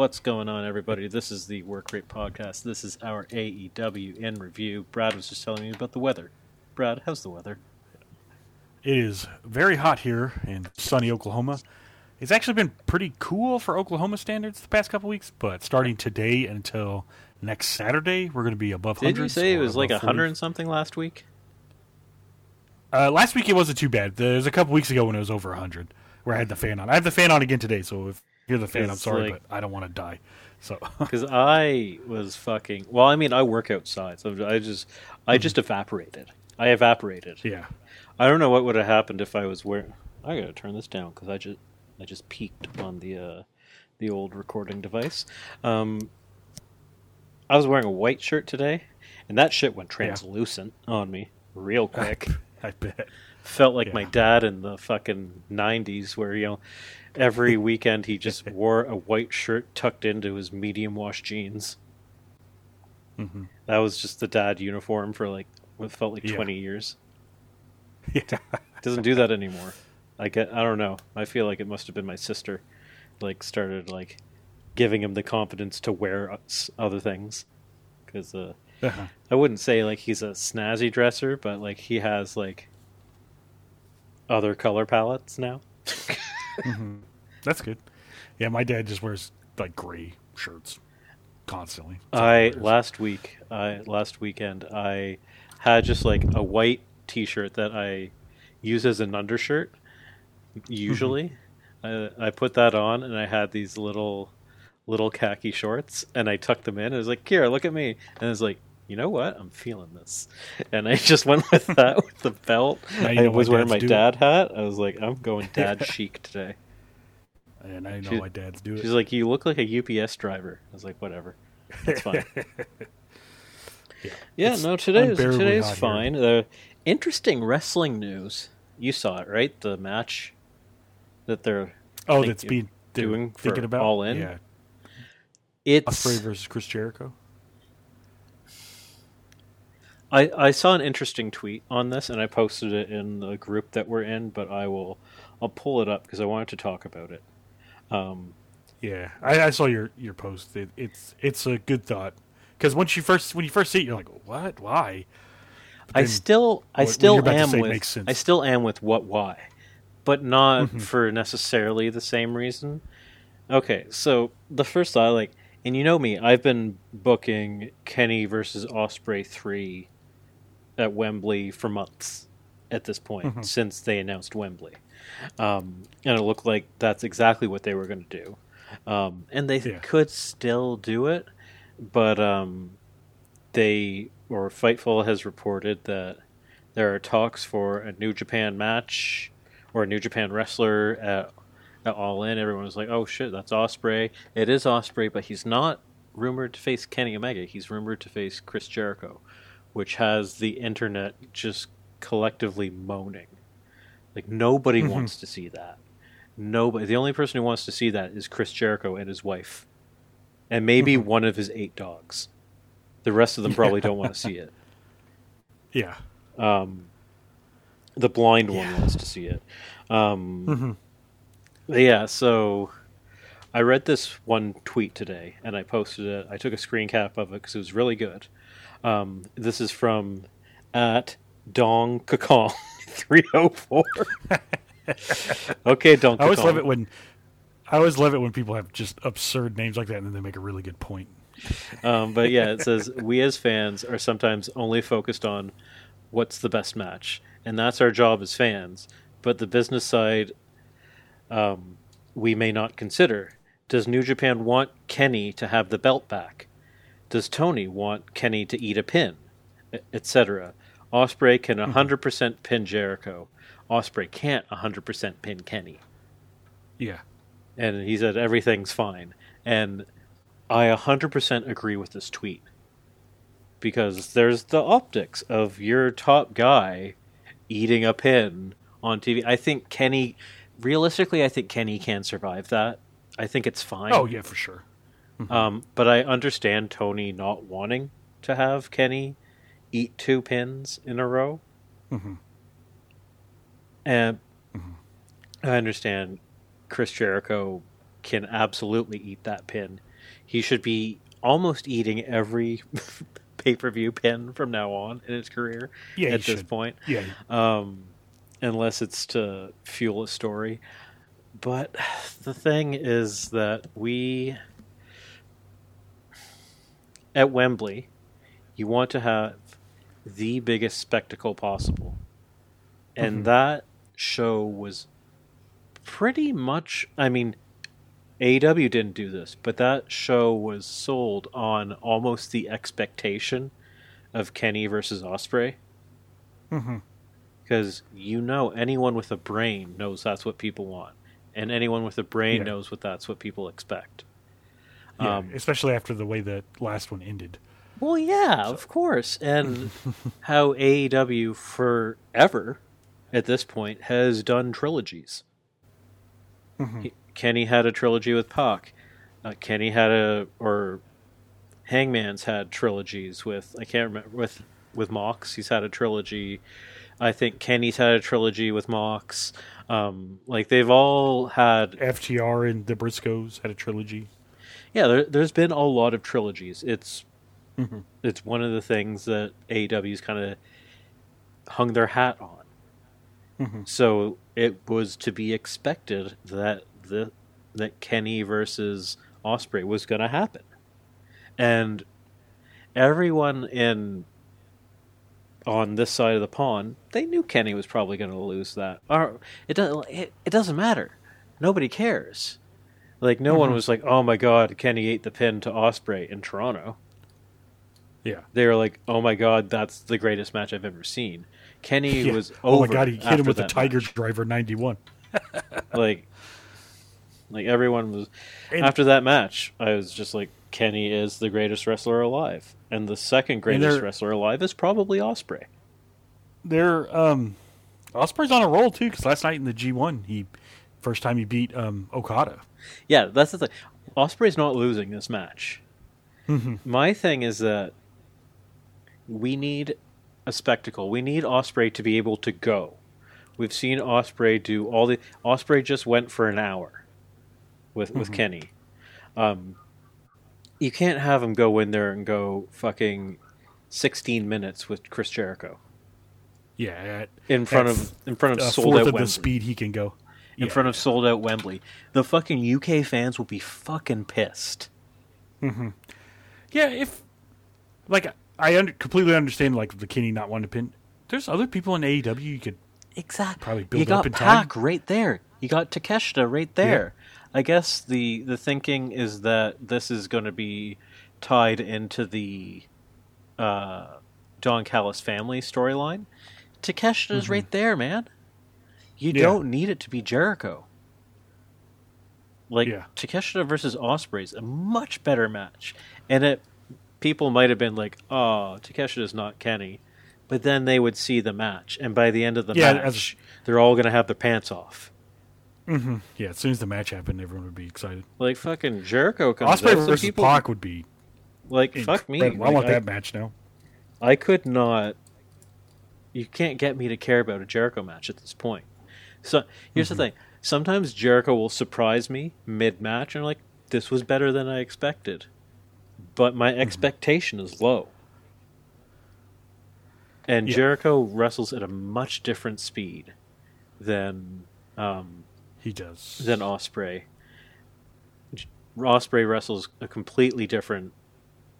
What's going on, everybody? This is the Work Rate Podcast. This is our AEW in review. Brad was just telling me about the weather. Brad, how's the weather? It is very hot here in sunny Oklahoma. It's actually been pretty cool for Oklahoma standards the past couple weeks, but starting today until next Saturday, we're going to be above. Did you say it was like a 100 and something last week? Uh, last week it wasn't too bad. There was a couple weeks ago when it was over 100 where I had the fan on. I have the fan on again today, so if you're the fan, I'm sorry, like, but I don't want to die. So because I was fucking well, I mean, I work outside, so I just I just mm-hmm. evaporated. I evaporated. Yeah. I don't know what would have happened if I was wearing. I gotta turn this down because I just I just peeked on the uh, the old recording device. Um, I was wearing a white shirt today, and that shit went translucent yeah. on me real quick. I bet. Felt like yeah. my dad in the fucking '90s, where you know every weekend he just wore a white shirt tucked into his medium wash jeans. Mm-hmm. That was just the dad uniform for like what felt like yeah. 20 years. Yeah. Doesn't do that anymore. I get I don't know. I feel like it must have been my sister like started like giving him the confidence to wear other things cuz uh, uh-huh. I wouldn't say like he's a snazzy dresser, but like he has like other color palettes now. mm-hmm. That's good. Yeah, my dad just wears like gray shirts constantly. I last week, I last weekend, I had just like a white T-shirt that I use as an undershirt. Usually, mm-hmm. I, I put that on, and I had these little little khaki shorts, and I tucked them in. I was like, "Here, look at me," and I was like, you know what? I'm feeling this. And I just went with that with the belt. I was wearing my dad hat. I was like, I'm going dad chic today. And I know she, my dad's doing. It. She's like, you look like a UPS driver. I was like, whatever, it's fine. yeah, yeah no, today is today's fine. The interesting wrestling news. You saw it, right? The match that they're oh, that's being doing thinking about all in. Yeah, it's Ospreay versus Chris Jericho. I, I saw an interesting tweet on this and I posted it in the group that we're in, but I will I'll pull it up because I wanted to talk about it. Um, yeah, I, I, saw your your post. It, it's it's a good thought because once you first when you first see it, you're like, what? Why? I still I still am with I still am with what why, but not mm-hmm. for necessarily the same reason. Okay, so the first thought, like, and you know me, I've been booking Kenny versus Ospreay three at Wembley for months at this point mm-hmm. since they announced Wembley. Um, and it looked like that's exactly what they were going to do. Um, and they yeah. could still do it, but um, they, or Fightful has reported that there are talks for a New Japan match or a New Japan wrestler at, at All In. Everyone was like, oh shit, that's Ospreay. It is Ospreay, but he's not rumored to face Kenny Omega. He's rumored to face Chris Jericho which has the internet just collectively moaning. Like nobody mm-hmm. wants to see that. Nobody. The only person who wants to see that is Chris Jericho and his wife, and maybe mm-hmm. one of his eight dogs. The rest of them probably don't want to see it. Yeah. Um, the blind yeah. one wants to see it. Um, mm-hmm. Yeah. So I read this one tweet today, and I posted it. I took a screen cap of it because it was really good. Um, this is from at Dong Kakong three oh four. Okay, Dong. I always love it when I always love it when people have just absurd names like that, and then they make a really good point. Um, but yeah, it says we as fans are sometimes only focused on what's the best match, and that's our job as fans. But the business side, um, we may not consider. Does New Japan want Kenny to have the belt back? Does Tony want Kenny to eat a pin? Etc. Ospreay can 100% mm-hmm. pin Jericho. Ospreay can't 100% pin Kenny. Yeah. And he said everything's fine. And I 100% agree with this tweet. Because there's the optics of your top guy eating a pin on TV. I think Kenny, realistically, I think Kenny can survive that. I think it's fine. Oh, yeah, for sure. Mm-hmm. Um, but I understand Tony not wanting to have Kenny eat two pins in a row. Mm-hmm. And mm-hmm. I understand Chris Jericho can absolutely eat that pin he should be almost eating every pay per view pin from now on in his career. Yeah, at this should. point. Yeah. Um, unless it's to fuel a story. But the thing is that we at Wembley, you want to have the biggest spectacle possible. And mm-hmm. that show was pretty much I mean AEW didn't do this, but that show was sold on almost the expectation of Kenny versus Ospreay. Mm-hmm. Because you know, anyone with a brain knows that's what people want, and anyone with a brain yeah. knows what that's what people expect. Yeah, um, especially after the way that last one ended. Well, yeah, so. of course, and how AEW forever at this point has done trilogies. Mm-hmm. Kenny had a trilogy with Pac. Uh, Kenny had a or Hangman's had trilogies with I can't remember with with Mox. He's had a trilogy. I think Kenny's had a trilogy with Mox. Um, like they've all had FTR and the Briscoes had a trilogy. Yeah, there, has been a lot of trilogies. It's mm-hmm. it's one of the things that AEW's kind of hung their hat on. Mm-hmm. So it was to be expected that the that Kenny versus Ospreay was going to happen, and everyone in on this side of the pond they knew Kenny was probably going to lose that. Or it doesn't it, it doesn't matter. Nobody cares. Like no mm-hmm. one was like, "Oh my god, Kenny ate the pin to Ospreay in Toronto." Yeah, they were like, "Oh my god, that's the greatest match I've ever seen." Kenny yeah. was oh my god, he hit him with the Tiger match. Driver ninety one. like, like everyone was and, after that match. I was just like, Kenny is the greatest wrestler alive, and the second greatest wrestler alive is probably Ospreay. They're um, Ospreay's on a roll too because last night in the G one, he first time he beat um, Okada. Yeah, that's the thing. Ospreay's not losing this match. Mm-hmm. My thing is that we need a spectacle. We need Ospreay to be able to go. We've seen Ospreay do all the. Ospreay just went for an hour with with mm-hmm. Kenny. Um, you can't have him go in there and go fucking sixteen minutes with Chris Jericho. Yeah, at, in front of in front of sold out the speed he can go in yeah. front of sold out Wembley. The fucking UK fans will be fucking pissed. Mm-hmm. Yeah, if like I under, completely understand like the Kenny not wanting to pin. There's other people in AEW you could exactly probably build you got up in Pac time. right there. You got Takeshita right there. Yeah. I guess the the thinking is that this is going to be tied into the uh, Don Callis family storyline. Takeshita's mm-hmm. right there, man. You yeah. don't need it to be Jericho. Like yeah. Takeshita versus Ospreay is a much better match, and it people might have been like, "Oh, Takeshita's not Kenny," but then they would see the match, and by the end of the yeah, match, as... they're all going to have their pants off. Mm-hmm. Yeah, as soon as the match happened, everyone would be excited. Like fucking Jericho comes Ospreay versus people... Pac would be like fuck me. I like, want that match now. I could not. You can't get me to care about a Jericho match at this point. So here's mm-hmm. the thing: sometimes Jericho will surprise me mid match, and I'm like, this was better than I expected, but my mm-hmm. expectation is low. And yeah. Jericho wrestles at a much different speed than um, he does than Ospreay. Ospreay wrestles a completely different.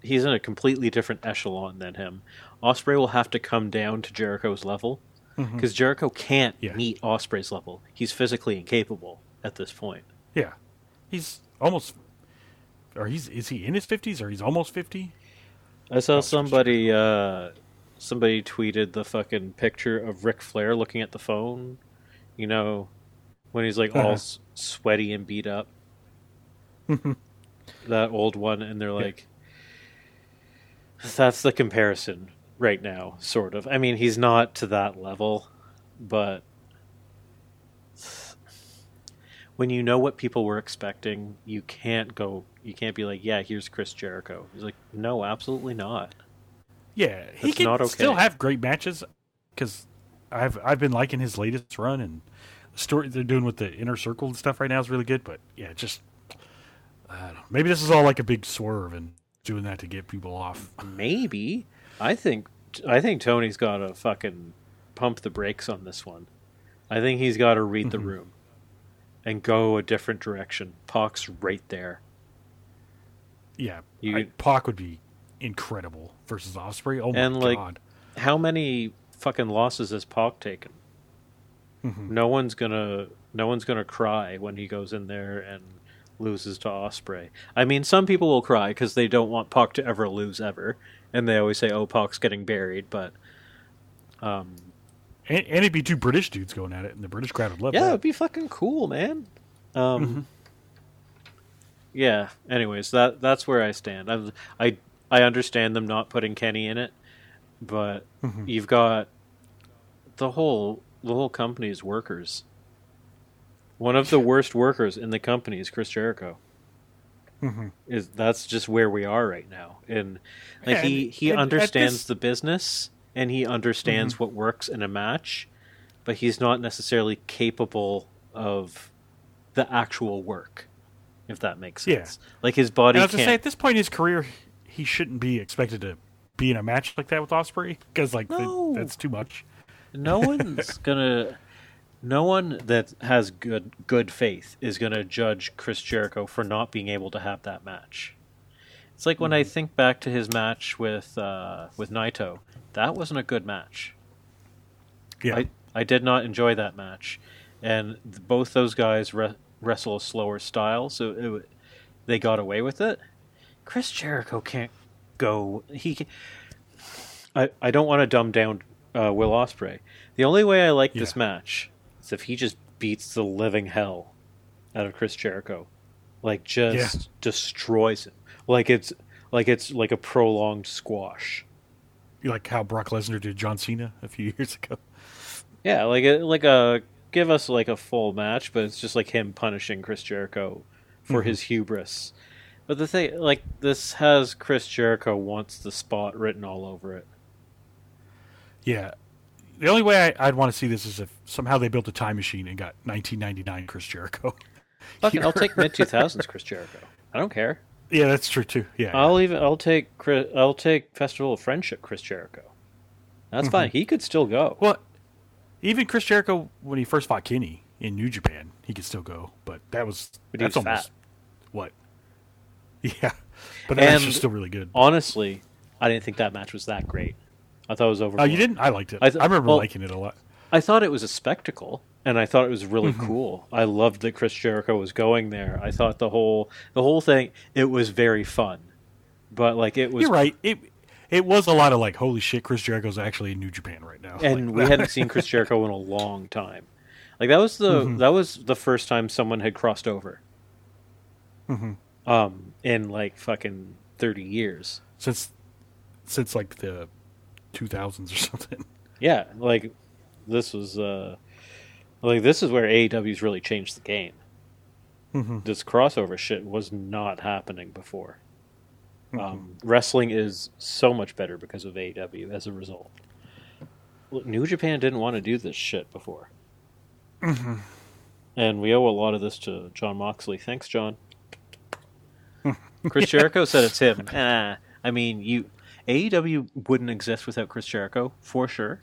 He's in a completely different echelon than him. Ospreay will have to come down to Jericho's level. Because mm-hmm. Jericho can't yeah. meet Ospreay's level. He's physically incapable at this point. Yeah, he's almost, or he's is he in his fifties or he's almost fifty? I saw somebody uh, somebody tweeted the fucking picture of Ric Flair looking at the phone. You know, when he's like all uh-huh. sweaty and beat up. that old one, and they're like, yeah. "That's the comparison." Right now, sort of. I mean, he's not to that level, but when you know what people were expecting, you can't go. You can't be like, "Yeah, here's Chris Jericho." He's like, "No, absolutely not." Yeah, That's he can okay. still have great matches because I've I've been liking his latest run and the story they're doing with the inner circle and stuff right now is really good. But yeah, just Maybe this is all like a big swerve and doing that to get people off. Maybe. I think I think Tony's got to fucking pump the brakes on this one. I think he's got to read mm-hmm. the room and go a different direction. Pac's right there. Yeah, you, I, Pac would be incredible versus Ospreay. Oh my and like, god! How many fucking losses has Pac taken? Mm-hmm. No one's gonna, no one's gonna cry when he goes in there and loses to Ospreay. I mean, some people will cry because they don't want Pac to ever lose ever, and they always say, "Oh, Pac's getting buried." But, um, and, and, it'd be two British dudes going at it, and the British crowd would love yeah, that. it'd be fucking cool, man. Um, mm-hmm. yeah. Anyways, that that's where I stand. I I I understand them not putting Kenny in it, but mm-hmm. you've got the whole the whole company's workers. One of the worst workers in the company is Chris Jericho. Mm-hmm. Is that's just where we are right now, and like and, he he understands this... the business and he understands mm-hmm. what works in a match, but he's not necessarily capable of the actual work. If that makes sense, yeah. like his body. And I was say at this point in his career, he shouldn't be expected to be in a match like that with Ospreay because like no. the, that's too much. No one's gonna. No one that has good good faith is gonna judge Chris Jericho for not being able to have that match. It's like when mm-hmm. I think back to his match with uh, with Naito, that wasn't a good match. Yeah, I, I did not enjoy that match, and both those guys re- wrestle a slower style, so it, they got away with it. Chris Jericho can't go. He, can, I I don't want to dumb down uh, Will Ospreay. The only way I like yeah. this match if he just beats the living hell out of Chris Jericho, like just yeah. destroys him, like it's like it's like a prolonged squash. Like how Brock Lesnar did John Cena a few years ago. Yeah, like a, like a give us like a full match, but it's just like him punishing Chris Jericho for mm-hmm. his hubris but the thing, like, this has Chris Jericho wants the spot written all over it. Yeah. The only way I, would want to see this is if somehow they built a time machine and got 1999 Chris Jericho. Fuck I'll take mid 2000s Chris Jericho. I don't care. Yeah, that's true too. Yeah, I'll even I'll take Chris, I'll take Festival of Friendship Chris Jericho. That's mm-hmm. fine. He could still go. Well, even Chris Jericho when he first fought Kenny in New Japan, he could still go. But that was but that's almost fat. what Yeah, but that match was still really good. Honestly, I didn't think that match was that great. I thought it was over. Oh, you didn't? I liked it. I, th- I remember well, liking it a lot. I thought it was a spectacle, and I thought it was really mm-hmm. cool. I loved that Chris Jericho was going there. I thought the whole the whole thing it was very fun, but like it was. You're right. It it was a lot of like, holy shit, Chris Jericho's actually in New Japan right now, and like, we hadn't seen Chris Jericho in a long time. Like that was the mm-hmm. that was the first time someone had crossed over. Mm-hmm um, in like fucking thirty years since since like the two thousands or something. Yeah, like this was uh, like this is where AEW's really changed the game. Mm-hmm. This crossover shit was not happening before. Mm-hmm. Um, wrestling is so much better because of AEW as a result. Look, New Japan didn't want to do this shit before. Mm-hmm. And we owe a lot of this to Jon Moxley. Thanks, Jon. Chris Jericho said it's him. I mean, you AEW wouldn't exist without Chris Jericho for sure.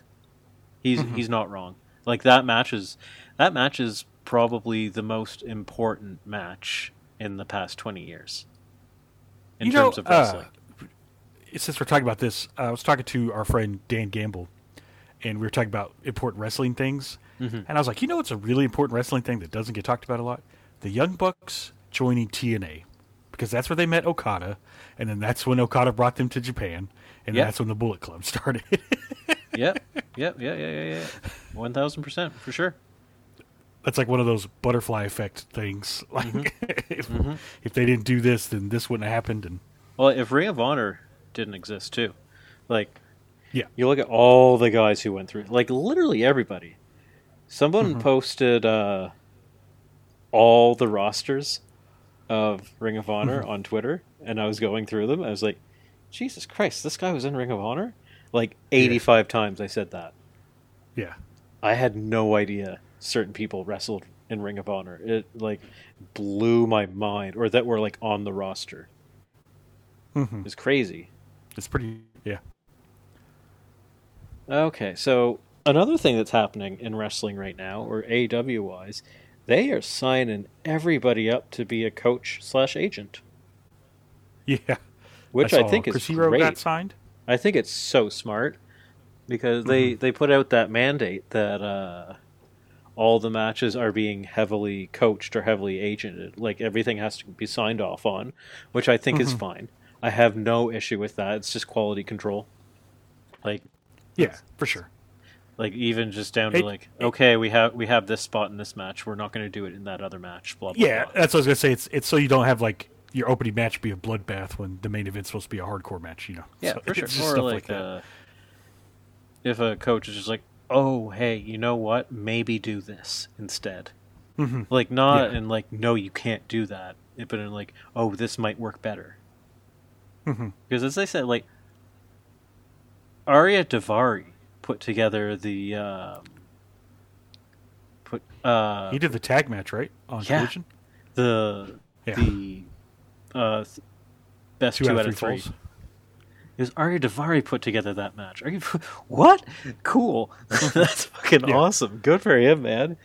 He's mm-hmm. he's not wrong. Like that match is that match is probably the most important match in the past twenty years in you terms know, of wrestling. Uh, since we're talking about this, uh, I was talking to our friend Dan Gamble, and we were talking about important wrestling things. Mm-hmm. And I was like, you know, it's a really important wrestling thing that doesn't get talked about a lot: the Young Bucks joining TNA because that's where they met Okada, and then that's when Okada brought them to Japan, and yep. that's when the Bullet Club started. yep, yep, yeah, yeah, yeah, yeah, one thousand percent for sure. That's like one of those butterfly effect things. Like, mm-hmm. if, mm-hmm. if they didn't do this, then this wouldn't have happened. And well, if Ring of Honor didn't exist too, like, yeah, you look at all the guys who went through, like literally everybody. Someone mm-hmm. posted uh, all the rosters of Ring of Honor mm-hmm. on Twitter, and I was going through them. I was like, Jesus Christ, this guy was in Ring of Honor? Like 85 yeah. times I said that. Yeah. I had no idea certain people wrestled in Ring of Honor. It like blew my mind, or that were like on the roster. Mm-hmm. It's crazy. It's pretty, yeah. Okay, so another thing that's happening in wrestling right now, or AW wise, they are signing everybody up to be a coach slash agent. Yeah, which I, I think Chris is Hero great. got signed. I think it's so smart because they mm-hmm. they put out that mandate that uh, all the matches are being heavily coached or heavily agented. Like everything has to be signed off on, which I think mm-hmm. is fine. I have no issue with that. It's just quality control. Like, yeah, for sure. Like even just down to like, okay, we have we have this spot in this match. We're not going to do it in that other match. Blah blah. Blah. Yeah, blah. that's what I was going to say. It's it's so you don't have like your opening match be a bloodbath when the main event's supposed to be a hardcore match. You know. Yeah, so for sure. Or like, like uh, if a coach is just like, oh hey, you know what? Maybe do this instead. Mm-hmm. Like not yeah. and like no, you can't do that. But in like, oh, this might work better. Mm-hmm. Because as I said, like Ariya Daivari put together the um, put. Uh, he did the tag match right on yeah, Collision. The yeah. the uh, best two, two out, out, of three. three. It was Ariya Daivari put together that match. Are you what? Cool. That's fucking yeah. awesome. Good for him, man.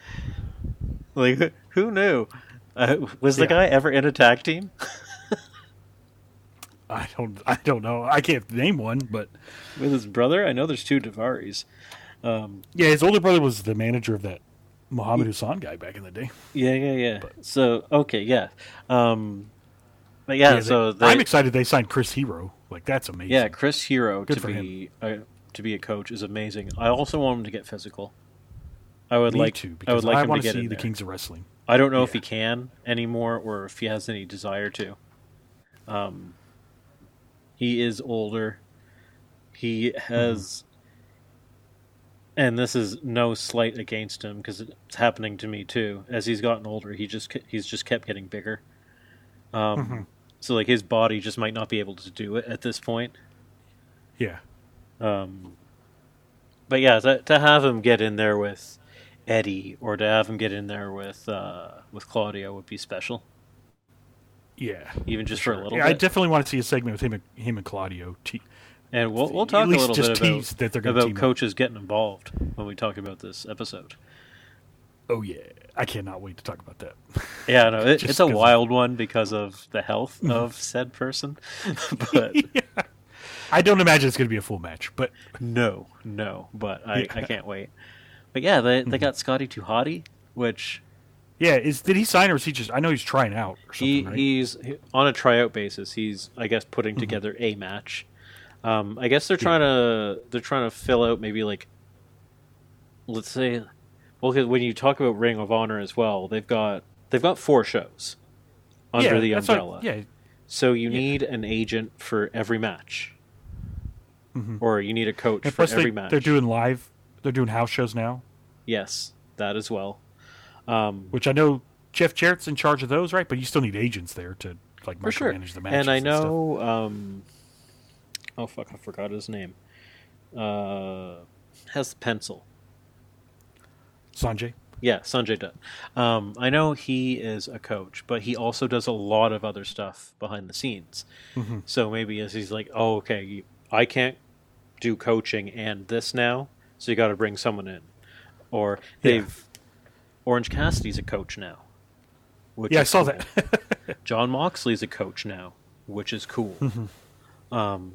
Like who knew? Uh, was the yeah. guy ever in a tag team? I don't. I don't know. I can't name one, but with his brother, I know there's two Daivaris. Um, yeah, his older brother was the manager of that Muhammad Hassan guy back in the day. Yeah, yeah, yeah. But, so okay, yeah. Um, but yeah, yeah so they, I'm excited they signed Chris Hero. Like that's amazing. Yeah, Chris Hero Good to be a, to be a coach is amazing. I also want him to get physical. I would Me like to. I would like I him to get see the Kings of Wrestling. I don't know yeah. if he can anymore or if he has any desire to. Um, he is older. He has, mm-hmm. and this is no slight against him because it's happening to me too. As he's gotten older, he just he's just kept getting bigger. Um, mm-hmm. so like his body just might not be able to do it at this point. Yeah. Um, but yeah, to, to have him get in there with Eddie or to have him get in there with uh, with Claudio would be special. Yeah, even just for, a little. Yeah, bit. I definitely want to see a segment with him, and, him and Claudio. and we'll we'll talk a little bit about, about coaches up. getting involved when we talk about this episode. Oh yeah, I cannot wait to talk about that. Yeah, no, it, it's a wild of... one because of the health mm-hmm. of said person. but yeah. I don't imagine it's going to be a full match, but no, no, but I, yeah. I can't wait. But yeah, they they mm-hmm. got Scotty 2 Hotty, which yeah, is did he sign or is he just? I know he's trying out. he right? he's on a tryout basis. He's I guess putting mm-hmm. together a match. Um, I guess they're trying yeah. to they're trying to fill out maybe like let's say well cause when you talk about Ring of Honor as well, they've got they've got four shows under yeah, the umbrella. What, yeah. So you yeah. need an agent for every match. Mm-hmm. Or you need a coach and for every they, match. They're doing live. They're doing house shows now. Yes, that as well. Um, Which I know Jeff Jarrett's in charge of those, right? But you still need agents there to like for sure. the matches. And I know, and um, oh fuck, I forgot his name. Uh, has the pencil. Sanjay. Yeah, Sanjay Dutt. Um, I know he is a coach, but he also does a lot of other stuff behind the scenes. Mm-hmm. So maybe as he's like, oh, okay, I can't do coaching and this now, so you got to bring someone in, or they've Orange Cassidy's a coach now. yeah, I saw cool. that. Jon Moxley's a coach now, which is cool. Mm-hmm. Um,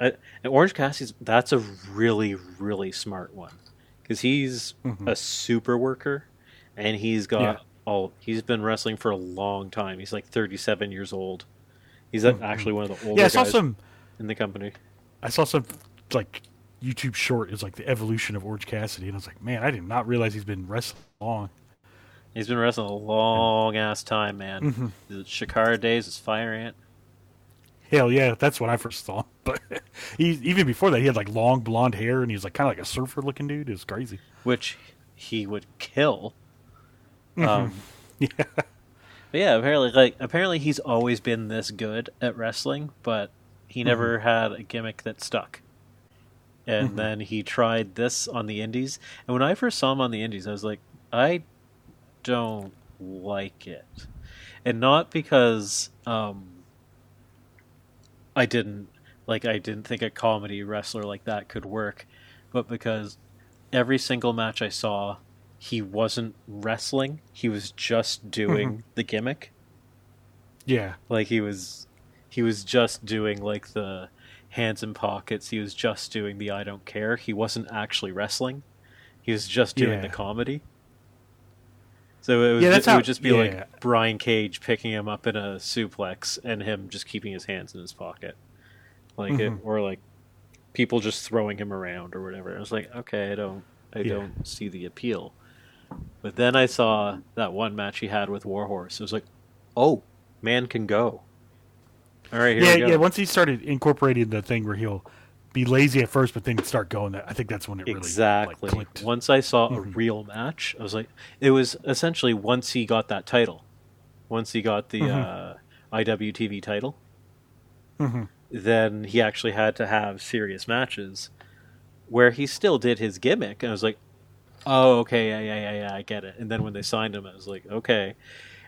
I, and Orange Cassidy's that's a really really smart one because he's mm-hmm. a super worker, and he's got yeah. all he's been wrestling for a long time. He's like thirty seven years old. He's mm-hmm. actually one of the older yeah, I saw some, in the company. I saw some like YouTube short is like the evolution of Orange Cassidy, and I was like, man, I did not realize he's been wrestling long. He's been wrestling a long ass time, man. Mm-hmm. The Chikara days is Fire Ant. Hell yeah, that's what I first saw. But he even before that, he had like long blonde hair, and he was like kind of like a surfer looking dude. It was crazy. Which he would kill. Mm-hmm. Um, yeah. But yeah, apparently, like apparently, he's always been this good at wrestling, but he mm-hmm. never had a gimmick that stuck and mm-hmm. then he tried this on the indies. And when I first saw him on the indies, I was like, I don't like it, and not because um, I didn't like I didn't think a comedy wrestler like that could work, but because every single match I saw, he wasn't wrestling; he was just doing mm-hmm. the gimmick. Yeah, like he was, he was just doing like the hands in pockets. He was just doing the I don't care. He wasn't actually wrestling. He was just doing yeah. the comedy. So it, was, yeah, it how, would just be yeah. like Brian Cage picking him up in a suplex and him just keeping his hands in his pocket, like mm-hmm. it, or like people just throwing him around or whatever. I was like, okay, I don't, I yeah. don't see the appeal. But then I saw that one match he had with Warhorse. It was like, oh, man can go. All right, yeah, yeah. Once he started incorporating the thing where he'll be lazy at first, but then start going. I think that's when it exactly. really like, clicked. Once I saw mm-hmm. a real match, I was like, it was essentially once he got that title, once he got the mm-hmm. uh, IWTV title, mm-hmm. then he actually had to have serious matches, where he still did his gimmick. And I was like, oh, okay, yeah, yeah, yeah, yeah, I get it. And then when they signed him, I was like, okay.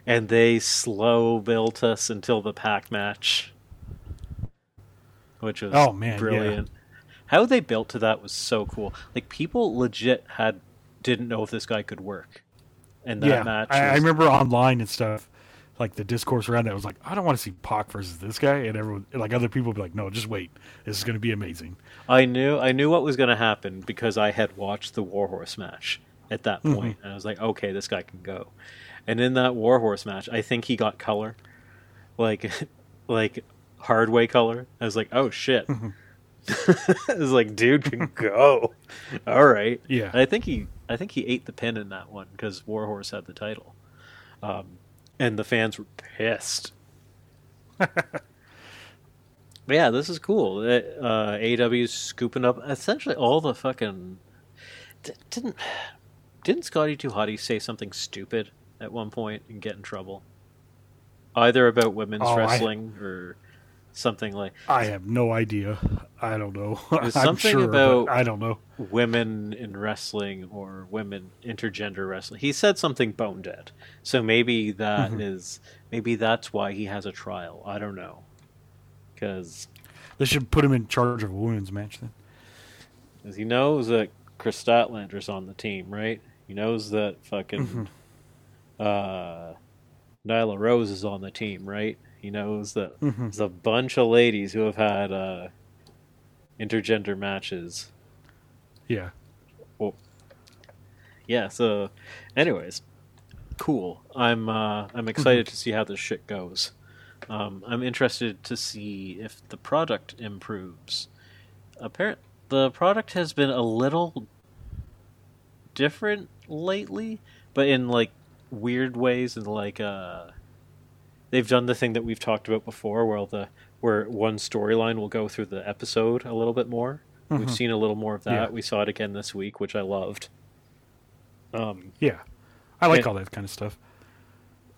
And they slow built us until the Pac match which was oh man brilliant. How they built to that was so cool. Like people legit had didn't know if this guy could work, and that yeah, match. Was... I, I remember online and stuff, like the discourse around that was like, I don't want to see Pac versus this guy, and everyone like other people would be like, No, just wait, this is going to be amazing. I knew I knew what was going to happen because I had watched the Warhorse match at that mm-hmm. point, mm-hmm. and I was like, okay, this guy can go. And in that Warhorse match, I think he got color, like, like hard way color. I was like, oh shit. Mm-hmm. I was like, dude can go. All right. Yeah. And I think he, I think he ate the pin in that one because Warhorse had the title, um, and the fans were pissed. but yeah, this is cool. Uh, AEW's scooping up essentially all the fucking. Didn't didn't Scotty 2 Hotty say something stupid at one point and get in trouble? Either about women's oh, wrestling I... or something like. I have no idea. I don't know. something sure, about I don't know women in wrestling or women intergender wrestling. He said something bone dead. So maybe that mm-hmm. is maybe that's why he has a trial. I don't know. Because they should put him in charge of a women's match then. Because he knows that Kris Statlander's on the team, right? He knows that fucking mm-hmm. uh, Nyla Rose is on the team, right? Knows that mm-hmm. there's a bunch of ladies who have had uh, intergender matches. Yeah. Well, yeah. So, anyways, cool. I'm uh, I'm excited mm-hmm. to see how this shit goes. Um, I'm interested to see if the product improves. Apparent the product has been a little different lately, but in like weird ways and like uh they've done the thing that we've talked about before, where the where one storyline will go through the episode a little bit more. Mm-hmm. We've seen a little more of that. Yeah. We saw it again this week, which I loved. Um, yeah, I like all that kind of stuff.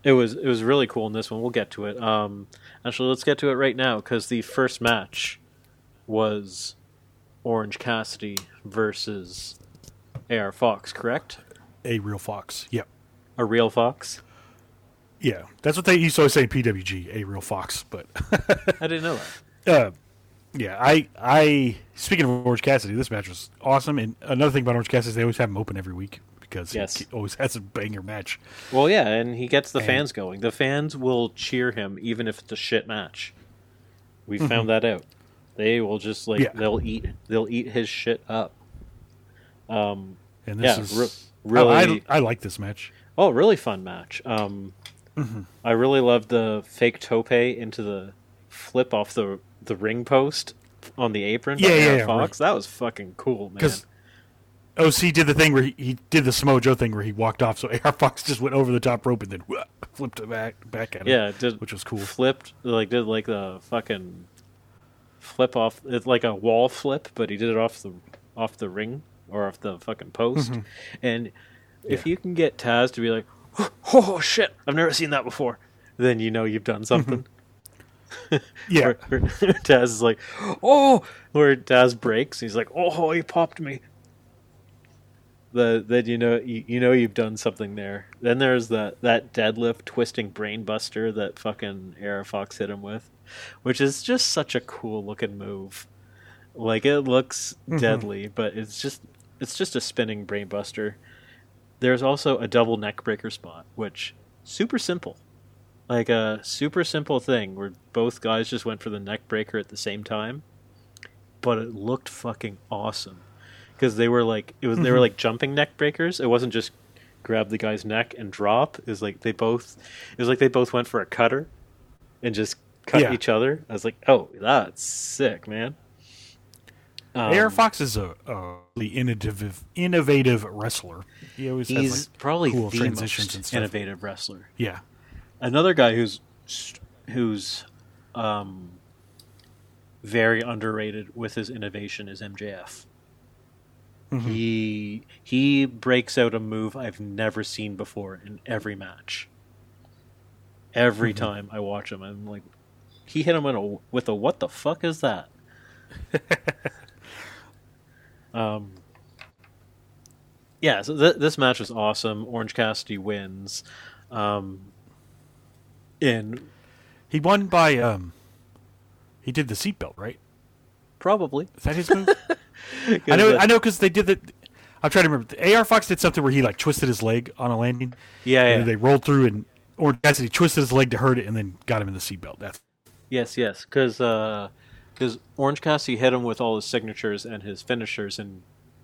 It was it was really cool in this one. We'll get to it. Um, actually, let's get to it right now because the first match was Orange Cassidy versus AR Fox. Correct? A real Fox. Yep. A real Fox. Yeah, that's what they used to always say. PWG, a real fox, but I didn't know that. Uh, yeah, I, I. Speaking of Orange Cassidy, this match was awesome. And another thing about Orange Cassidy is they always have him open every week because yes. he always has a banger match. Well, yeah, and he gets the and, fans going. The fans will cheer him even if it's a shit match. We mm-hmm. found that out. They will just like yeah. they'll eat they'll eat his shit up. Um, and this yeah, is re- really. I, I, I like this match. Oh, really fun match. Um, Mm-hmm. I really loved the fake tope into the flip off the the ring post on the apron. Yeah, yeah, yeah, Fox. Right. That was fucking cool, man. Because OC did the thing where he, he, did the Samoa Joe thing where he walked off, so AR Fox just went over the top rope and then flipped it back back at him. Yeah, did, which was cool. Flipped like did like the fucking flip off. It's like a wall flip, but he did it off the off the ring or off the fucking post. Mm-hmm. And if yeah. you can get Taz to be like, oh shit, I've never seen that before. Then you know you've done something. yeah. where, where Taz is like, oh, where Taz breaks, he's like, oh, he popped me. the then you know you, you know you've done something there. Then there's that that deadlift twisting brainbuster that fucking AR Fox hit him with, which is just such a cool looking move. Like it looks mm-hmm. deadly, but it's just it's just a spinning brainbuster. There's also a double neck breaker spot, which super simple. Like a super simple thing where both guys just went for the neck breaker at the same time. But it looked fucking awesome because they were like it was mm-hmm. they were mm-hmm. like jumping neck breakers. It wasn't just grab the guy's neck and drop. It was like they both it was like they both went for a cutter and just cut yeah. each other. I was like, oh, that's sick, man. Um, AR Fox is a, a really innovative, innovative wrestler. He always he's has like probably cool the transitions most innovative wrestler. Yeah. Another guy who's who's um, very underrated with his innovation is MJF. Mm-hmm. He he breaks out a move I've never seen before in every match. Every mm-hmm. time I watch him, I'm like, he hit him with a with a what the fuck is that? um, yeah, so th- this match was awesome. Orange Cassidy wins. Um, in he won by um, he did the seatbelt right? Probably is that his move? I know, I know, because they did the. I'm trying to remember. AR Fox did something where he like twisted his leg on a landing. Yeah, and they rolled through and Orange Cassidy twisted his leg to hurt it and then got him in the seatbelt. That's yes, yes, because because Orange Cassidy hit him with all his signatures and his finishers and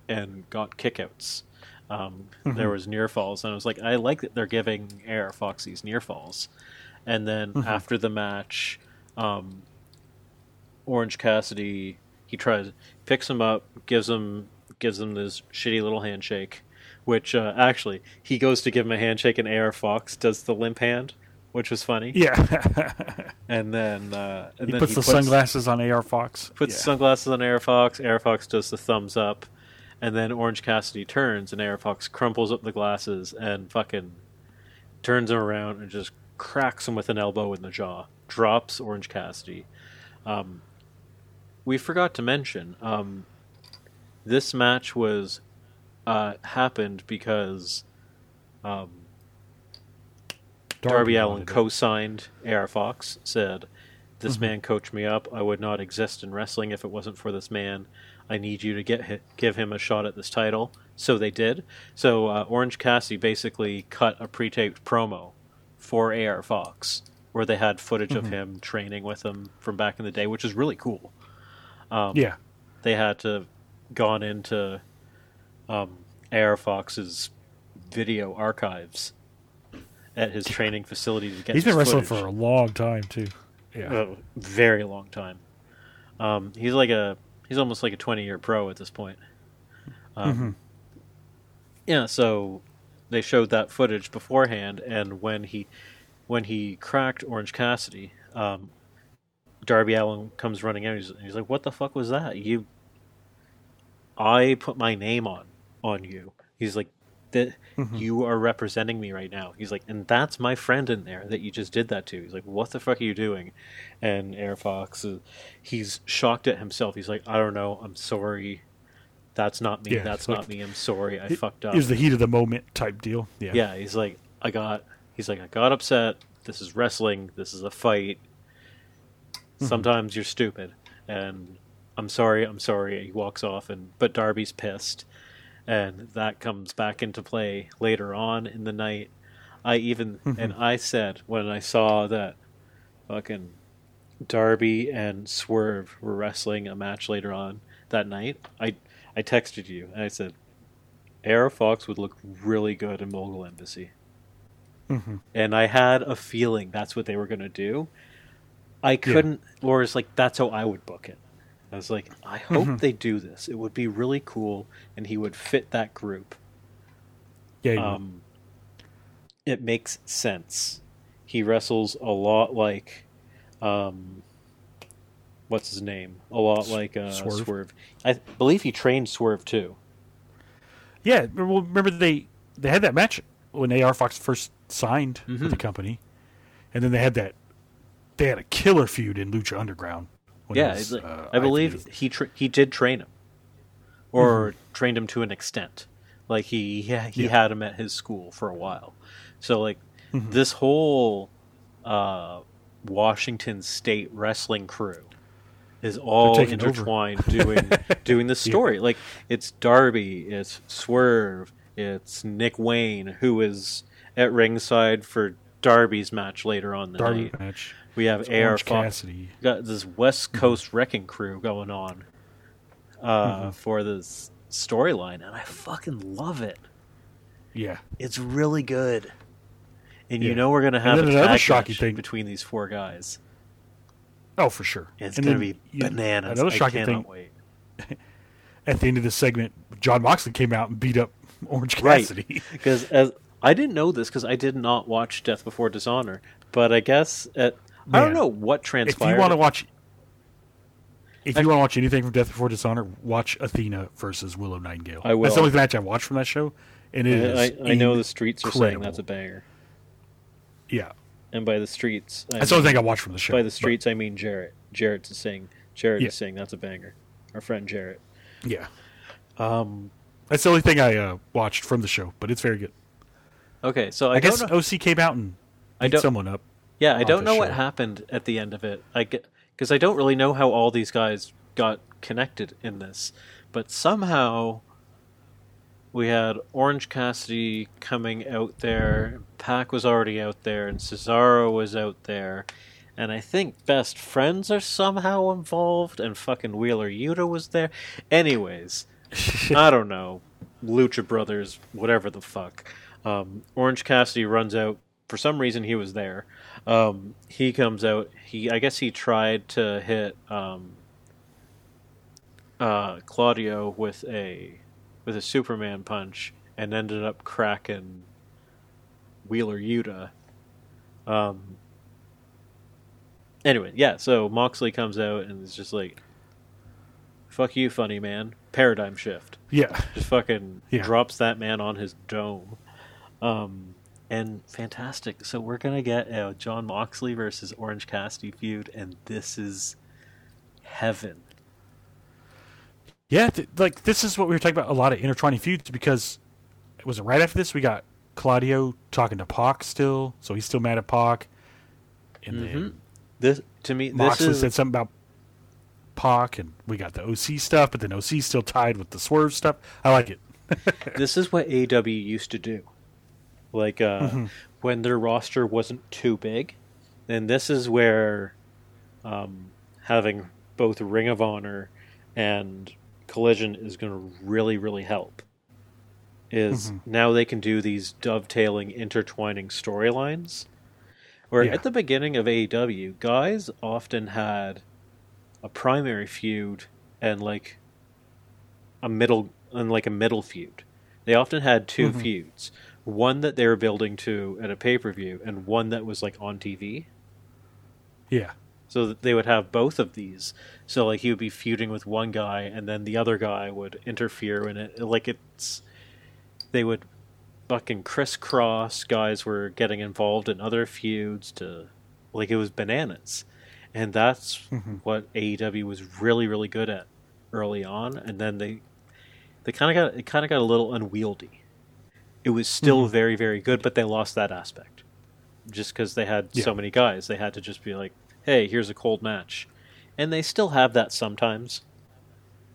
and got kickouts. Um, mm-hmm. There was near falls, and I was like, I like that they're giving AR Fox these near falls. And then mm-hmm. after the match, um, Orange Cassidy he tries picks him up, gives him gives him this shitty little handshake, which uh, actually he goes to give him a handshake, and AR Fox does the limp hand, which was funny. Yeah. and then uh, and he then puts he the puts, sunglasses on AR Fox. Puts yeah. sunglasses on AR Fox. AR Fox does the thumbs up, and then Orange Cassidy turns, and AR Fox crumples up the glasses and fucking turns him around and just cracks him with an elbow in the jaw. Drops Orange Cassidy. Um, we forgot to mention um, this match was uh, happened because um, Darby, Darby Allin co-signed AR Fox. Said, "This mm-hmm. man coached me up. I would not exist in wrestling if it wasn't for this man. I need you to get give him a shot at this title." So they did. So uh, Orange Cassidy basically cut a pre-taped promo for AR Fox where they had footage mm-hmm. of him training with him from back in the day, which is really cool. Um, yeah, they had to gone into um, AR Fox's video archives at his training facility to get. He's been wrestling footage. for a long time too. Yeah, a very long time. Um, he's like a he's almost like a twenty year pro at this point. Um, mm-hmm. Yeah, so they showed that footage beforehand, and when he when he cracked Orange Cassidy, um, Darby Allin comes running out. He's, he's like, "What the fuck was that? You, I put my name on on you." He's like, "That mm-hmm. you are representing me right now." He's like, "And that's my friend in there that you just did that to." He's like, "What the fuck are you doing?" And AR Fox, uh, he's shocked at himself. He's like, "I don't know. I'm sorry." That's not me. Yeah, that's not me. I'm sorry. I fucked up. Is the heat of the moment type deal. Yeah. Yeah. He's like, I got. He's like, I got upset. This is wrestling. This is a fight Mm-hmm. Sometimes you're stupid, and I'm sorry, I'm sorry. He walks off, and but Darby's pissed, and that comes back into play later on in the night. I even mm-hmm. and I said when I saw that fucking Darby and Swerve were wrestling a match later on that night, I I texted you and I said, AR Fox would look really good in Mogul Embassy. Mm-hmm. And I had a feeling that's what they were going to do. I couldn't, yeah. or it's like that's how I would book it. I was like, I hope mm-hmm. they do this. It would be really cool, and he would fit that group. Yeah. Um, it makes sense. He wrestles a lot like, um, what's his name? A lot like uh, Swerve. Swerve. I believe he trained Swerve too. Yeah, well, remember they they had that match when AR Fox first signed mm-hmm. with the company, and then they had that they had a killer feud in Lucha Underground. Yeah, uh, I believe he tra- he did train him, or mm-hmm. trained him to an extent. Like he he, he yeah. had him at his school for a while. So like mm-hmm. this whole uh, Washington State wrestling crew is all intertwined doing doing the story. Yeah. Like it's Darby, it's Swerve, it's Nick Wayne who is at ringside for Darby's match later on the Darby night. Match. We have AR Cassidy. Got this West mm-hmm. Coast wrecking crew going on uh, mm-hmm. for this storyline, and I fucking love it. Yeah, it's really good. And yeah. you know we're gonna have a tag match thing. between these four guys. Oh, for sure. It's and gonna be bananas. Another shocking I thing. Wait. At the end of this segment, Jon Moxley came out and beat up Orange Cassidy. Because as I didn't know this because I did not watch Death Before Dishonor, but I guess at, I don't know what transpired. If you want to watch, if you want to watch anything from Death Before Dishonor, watch Athena versus Willow Nightingale. I will. That's the only match I watched from that show, and it I, is I, I know the streets are saying that's a banger. Yeah, and by the streets, I that's mean, the only thing I watched from the show. By the streets, but, I mean Jarrett. Jarrett's saying Jarrett yeah. is saying that's a banger. Our friend Jarrett. Yeah. Um, that's the only thing I uh, watched from the show, but it's very good. Okay, so I, I guess know. OC came out and I don't, someone up. Yeah, I don't know what happened at the end of it. I get because I don't really know how all these guys got connected in this, but somehow we had Orange Cassidy coming out there, Pac was already out there, and Cesaro was out there, and I think Best Friends are somehow involved, and fucking Wheeler Yuta was there. Anyways, I don't know. Lucha Brothers, whatever the fuck. Um, Orange Cassidy runs out. For some reason, he was there. Um, he comes out. He, I guess, he tried to hit um, uh, Claudio with a with a Superman punch and ended up cracking Wheeler Yuta. Um, anyway, yeah. So Moxley comes out and is just like, "Fuck you, funny man." Paradigm shift. Yeah. Just fucking yeah. drops that man on his dome. Um, and fantastic. So we're gonna get a Jon Moxley versus Orange Cassidy feud, and this is heaven. Yeah, th- like this is what we were talking about. A lot of intertwining feuds because it was right after this we got Claudio talking to Pac still, so he's still mad at Pac. And mm-hmm. then this to me, Moxley is... said something about Pac, and we got the OC stuff, but then OC still tied with the Swerve stuff. I like it. this is what AEW used to do. Like uh, mm-hmm. when their roster wasn't too big, and this is where um, having both Ring of Honor and Collision is going to really, really help. Is mm-hmm. now they can do these dovetailing, intertwining storylines. Where yeah. at the beginning of AEW, guys often had a primary feud and like a middle and like a middle feud. They often had 2 mm-hmm. feuds one that they were building to at a pay per view, and one that was like on TV. Yeah. So that they would have both of these. So like he would be feuding with one guy, and then the other guy would interfere in it. Like it's, they would fucking crisscross. Guys were getting involved in other feuds to, like it was bananas, and that's mm-hmm. what AEW was really really good at early on, and then they, they kind of got it kind of got a little unwieldy it was still mm-hmm. very very good, but they lost that aspect just because they had yeah. so many guys. They had to just be like, "Hey, here's a cold match," and they still have that sometimes.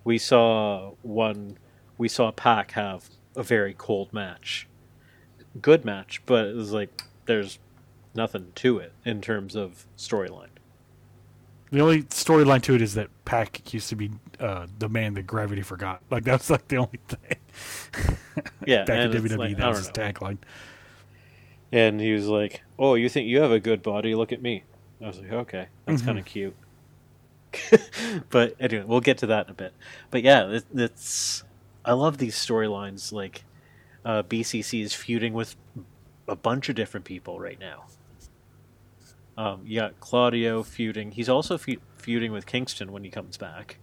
We saw one. We saw Pac have a very cold match, good match, but it was like there's nothing to it in terms of storyline. The only storyline to it is that Pac used to be uh, the man that gravity forgot. Like that's like the only thing. Yeah, back in WWE, like, that was his tagline. And he was like, "Oh, you think you have a good body? Look at me." I was like, "Okay, that's mm-hmm. kind of cute." but anyway, we'll get to that in a bit. But yeah, it, it's I love these storylines. Like uh, BCC is feuding with a bunch of different people right now. Um, you got Claudio feuding. He's also fe- feuding with Kingston when he comes back.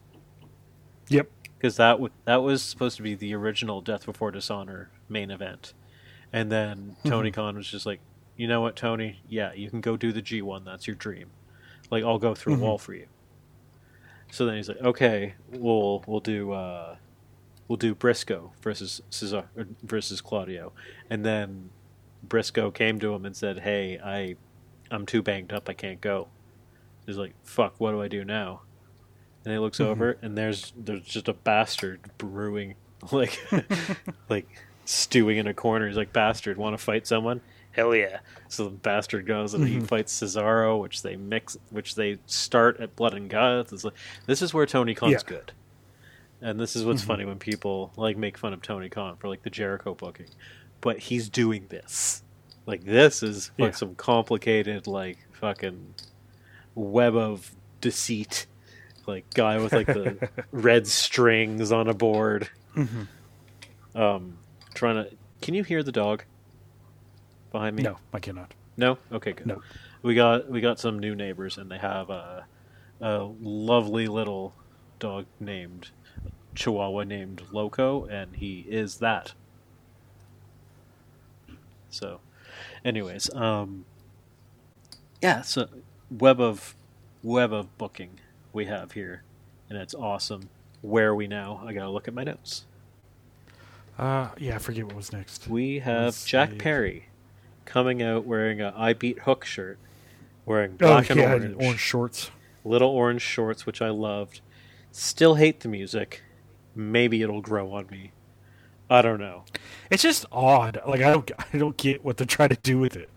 Yep. Because that w- that was supposed to be the original Death Before Dishonor main event, and then Tony mm-hmm. Khan was just like, you know what, Tony? Yeah, you can go do the G one. That's your dream. Like I'll go through mm-hmm. a wall for you. So then he's like, okay, we'll we'll do uh, we'll do Briscoe versus Cesar versus Claudio, and then Briscoe came to him and said, "Hey, I, I'm too banged up. I can't go." He's like, "Fuck, what do I do now?" And he looks mm-hmm. over, and there's there's just a bastard brewing, like, like stewing in a corner. He's like, "Bastard, want to fight someone?" Hell yeah! So the bastard goes and mm-hmm. he fights Cesaro, which they mix, which they start at Blood and Guts. It's Like, this is where Tony Khan's yeah. good. And this is what's mm-hmm. funny when people like make fun of Tony Khan for like the Jericho booking, but he's doing this. Like this is like yeah. some complicated like fucking web of deceit, like guy with like the red strings on a board. Mm-hmm. Um, trying to. Can you hear the dog behind me? No, I cannot. No. Okay, good. No. We got we got some new neighbors, and they have a, a lovely little dog named chihuahua named Loco, and he is that. So, anyways, um, yeah, so web of web of booking we have here, and it's awesome. Where are we now? I gotta look at my notes. Uh, yeah, I forget what was next. We have Let's Jack see. Perry coming out wearing a I Beat Hook shirt, wearing oh, black oh, and orange, orange shorts, little orange shorts, which I loved. Still hate the music maybe it'll grow on me. I don't know. It's just odd. Like I don't I don't get what they're trying to do with it.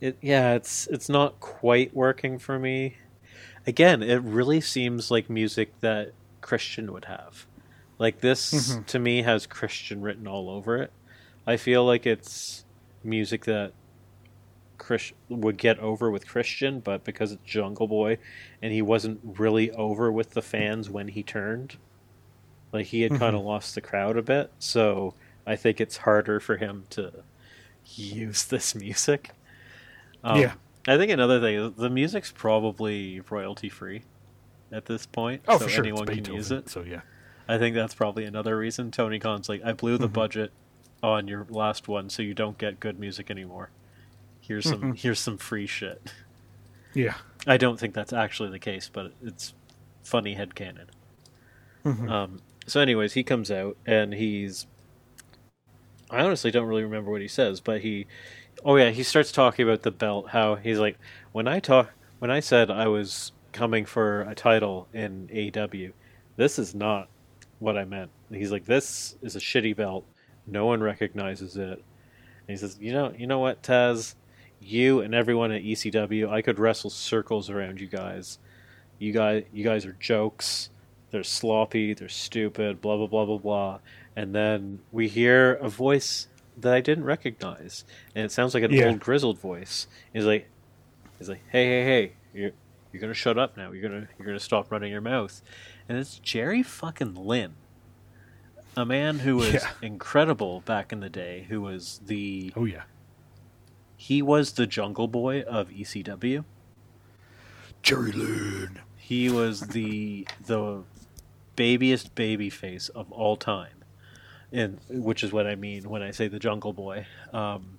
It yeah, it's it's not quite working for me. Again, it really seems like music that Christian would have. Like this mm-hmm. to me has Christian written all over it. I feel like it's music that Chris would get over with Christian, but because it's Jungle Boy and he wasn't really over with the fans when he turned, like he had mm-hmm. kind of lost the crowd a bit, so I think it's harder for him to use this music. Um, yeah, I think another thing, the music's probably royalty free at this point, oh, so for sure. anyone can use it. So yeah, I think that's probably another reason Tony Khan's like, I blew the mm-hmm. budget on your last one, so you don't get good music anymore. Here's some mm-hmm. here's some free shit. Yeah, I don't think that's actually the case, but it's funny headcanon. Mm-hmm. Um, so, anyways, he comes out and he's. I honestly don't really remember what he says, but he. Oh yeah, he starts talking about the belt. How he's like, when I talk, when I said I was coming for a title in AEW, this is not what I meant. He's like, this is a shitty belt. No one recognizes it. And he says, you know, you know what, Taz, you and everyone at ECW, I could wrestle circles around you guys. You guys, you guys are jokes they're sloppy, they're stupid, blah blah blah blah blah. And then we hear a voice that I didn't recognize, and it sounds like an yeah. old grizzled voice. He's like, he's like, hey hey hey, you're you're gonna shut up now. You're gonna you're gonna stop running your mouth. And it's Jerry fucking Lynn, a man who was yeah. incredible back in the day. Who was the oh yeah, he was the Jungle Boy of ECW. Jerry Lynn. He was the the babiest baby face of all time, and which is what I mean when I say the Jungle Boy. Um,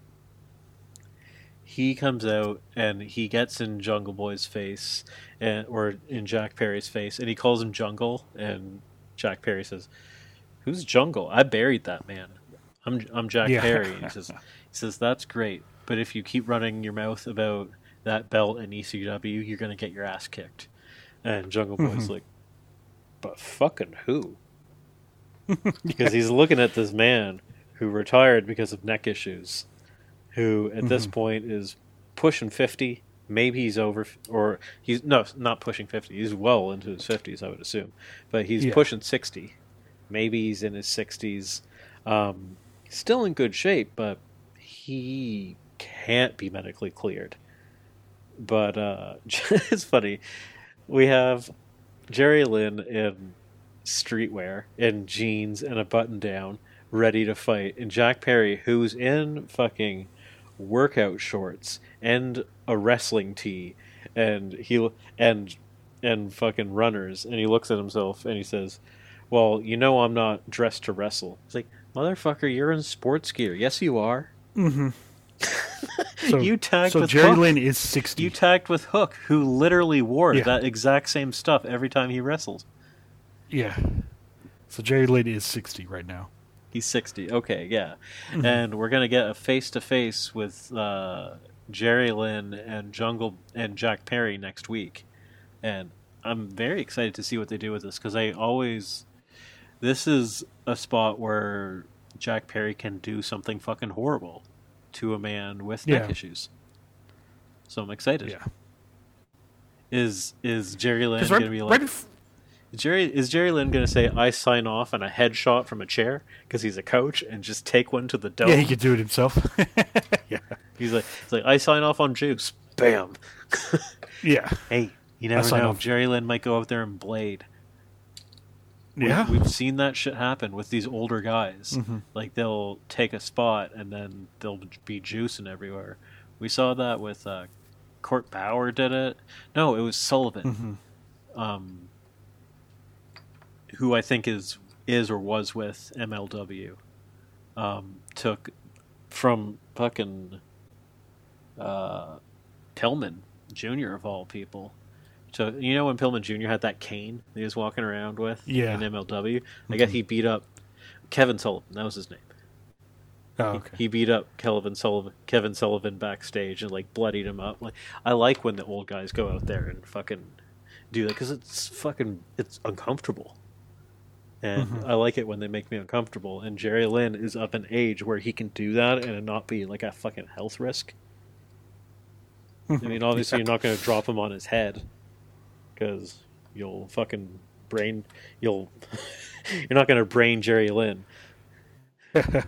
he comes out and he gets in Jungle Boy's face, and or in Jack Perry's face, and he calls him Jungle, and Jack Perry says, "Who's Jungle? I buried that man. I'm I'm Jack yeah. Perry." he says, "He says that's great, but if you keep running your mouth about that belt in ECW, you're going to get your ass kicked." And Jungle Boy's mm-hmm. like, but fucking who? because he's looking at this man who retired because of neck issues, who at mm-hmm. this point is pushing 50. Maybe he's over, or he's no, not pushing 50. He's well into his 50s, I would assume. But he's yeah. pushing 60. Maybe he's in his 60s. Um, still in good shape, but he can't be medically cleared. But uh, it's funny. We have Jerry Lynn in streetwear, in jeans and a button down, ready to fight, and Jack Perry, who's in fucking workout shorts and a wrestling tee, and he and and fucking runners, and he looks at himself and he says, "Well, you know I'm not dressed to wrestle." It's like, motherfucker, you're in sports gear. Yes, you are. Mm-hmm. So, you tagged so with Jerry Hook. Lynn is sixty. You tagged with Hook, who literally wore yeah. that exact same stuff every time he wrestled. Yeah. So Jerry Lynn is 60 right now. He's 60. Okay, yeah. Mm-hmm. And we're going to get a face to face with uh, Jerry Lynn and Jungle and Jack Perry next week. And I'm very excited to see what they do with this because I always. This is a spot where Jack Perry can do something fucking horrible to a man with neck issues. So I'm excited. Yeah. Is is Jerry Lynn right, going to be like? Right Jerry is Jerry Lynn going to say I sign off on a headshot from a chair because he's a coach and just take one to the dome? Yeah, he could do it himself. yeah, he's like he's like I sign off on juice. Bam. yeah. Hey, you never know. Off. Jerry Lynn might go out there and blade. Yeah, we, have seen that shit happen with these older guys. Mm-hmm. Like they'll take a spot and then they'll be juicing everywhere. We saw that with uh, Court Bauer did it. No, it was Sullivan. Mm-hmm. Um, who I think is is or was with MLW, um, took from fucking uh, Pillman Jr. of all people. So you know when Pillman Jr. had that cane he was walking around with yeah. in MLW, mm-hmm. I guess he beat up Kevin Sullivan. That was his name. Oh, okay. He, he, beat up Kevin Sullivan, Kevin Sullivan backstage and like bloodied him up. Like I like when the old guys go out there and fucking do that because it's fucking it's uncomfortable and mm-hmm. I like it when they make me uncomfortable. And Jerry Lynn is of an age where he can do that and not be like a fucking health risk. I mean, obviously, yeah. you're not going to drop him on his head because you'll fucking brain. You'll you're not going to brain Jerry Lynn.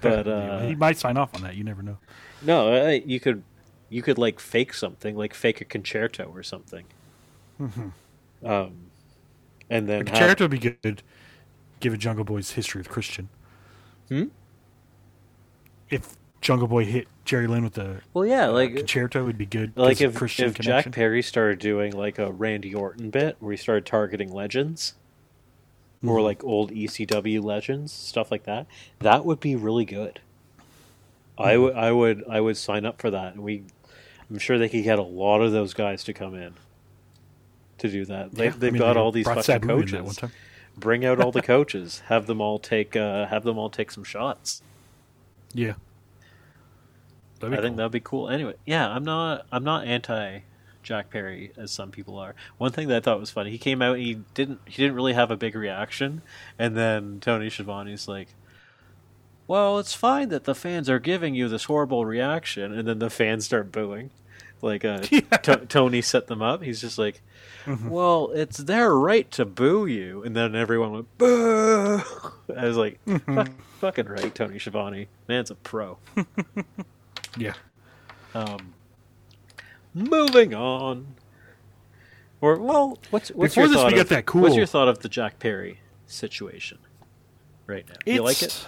But uh, he might sign off on that. You never know. No, you could you could like fake something, like fake a Con-Chair-To or something. Mm-hmm. Um, and then a Con-Chair-To have, would be good give a Jungle Boy's history with Christian. Hmm. If Jungle Boy hit Jerry Lynn with the well, yeah, like Con-Chair-To would be good. Like if Christian if Jack Perry started doing like a Randy Orton bit where he started targeting legends. Mm-hmm. Or like old ECW legends, stuff like that. That would be really good. Mm-hmm. I would, I would, I would sign up for that. And we, I'm sure they could get a lot of those guys to come in to do that. They, yeah, they've I mean, got all these fucking Sabu coaches bring out all the coaches, have them all take uh, have them all take some shots. Yeah. I cool. think that'd be cool. Anyway, yeah, I'm not I'm not anti Jack Perry as some people are. One thing that I thought was funny, he came out he didn't he didn't really have a big reaction, and then Tony Schiavone's like, "Well, it's fine that the fans are giving you this horrible reaction," and then the fans start booing. Like uh, yeah. t- Tony set them up. He's just like, mm-hmm. "Well, it's their right to boo you," and then everyone went boo. I was like, mm-hmm. Fuck, "Fucking right, Tony Schiavone. Man's a pro." yeah. Um. Moving on. Or well, what's what's before your this? we got that cool. What's your thought of the Jack Perry situation right now? Do you like it?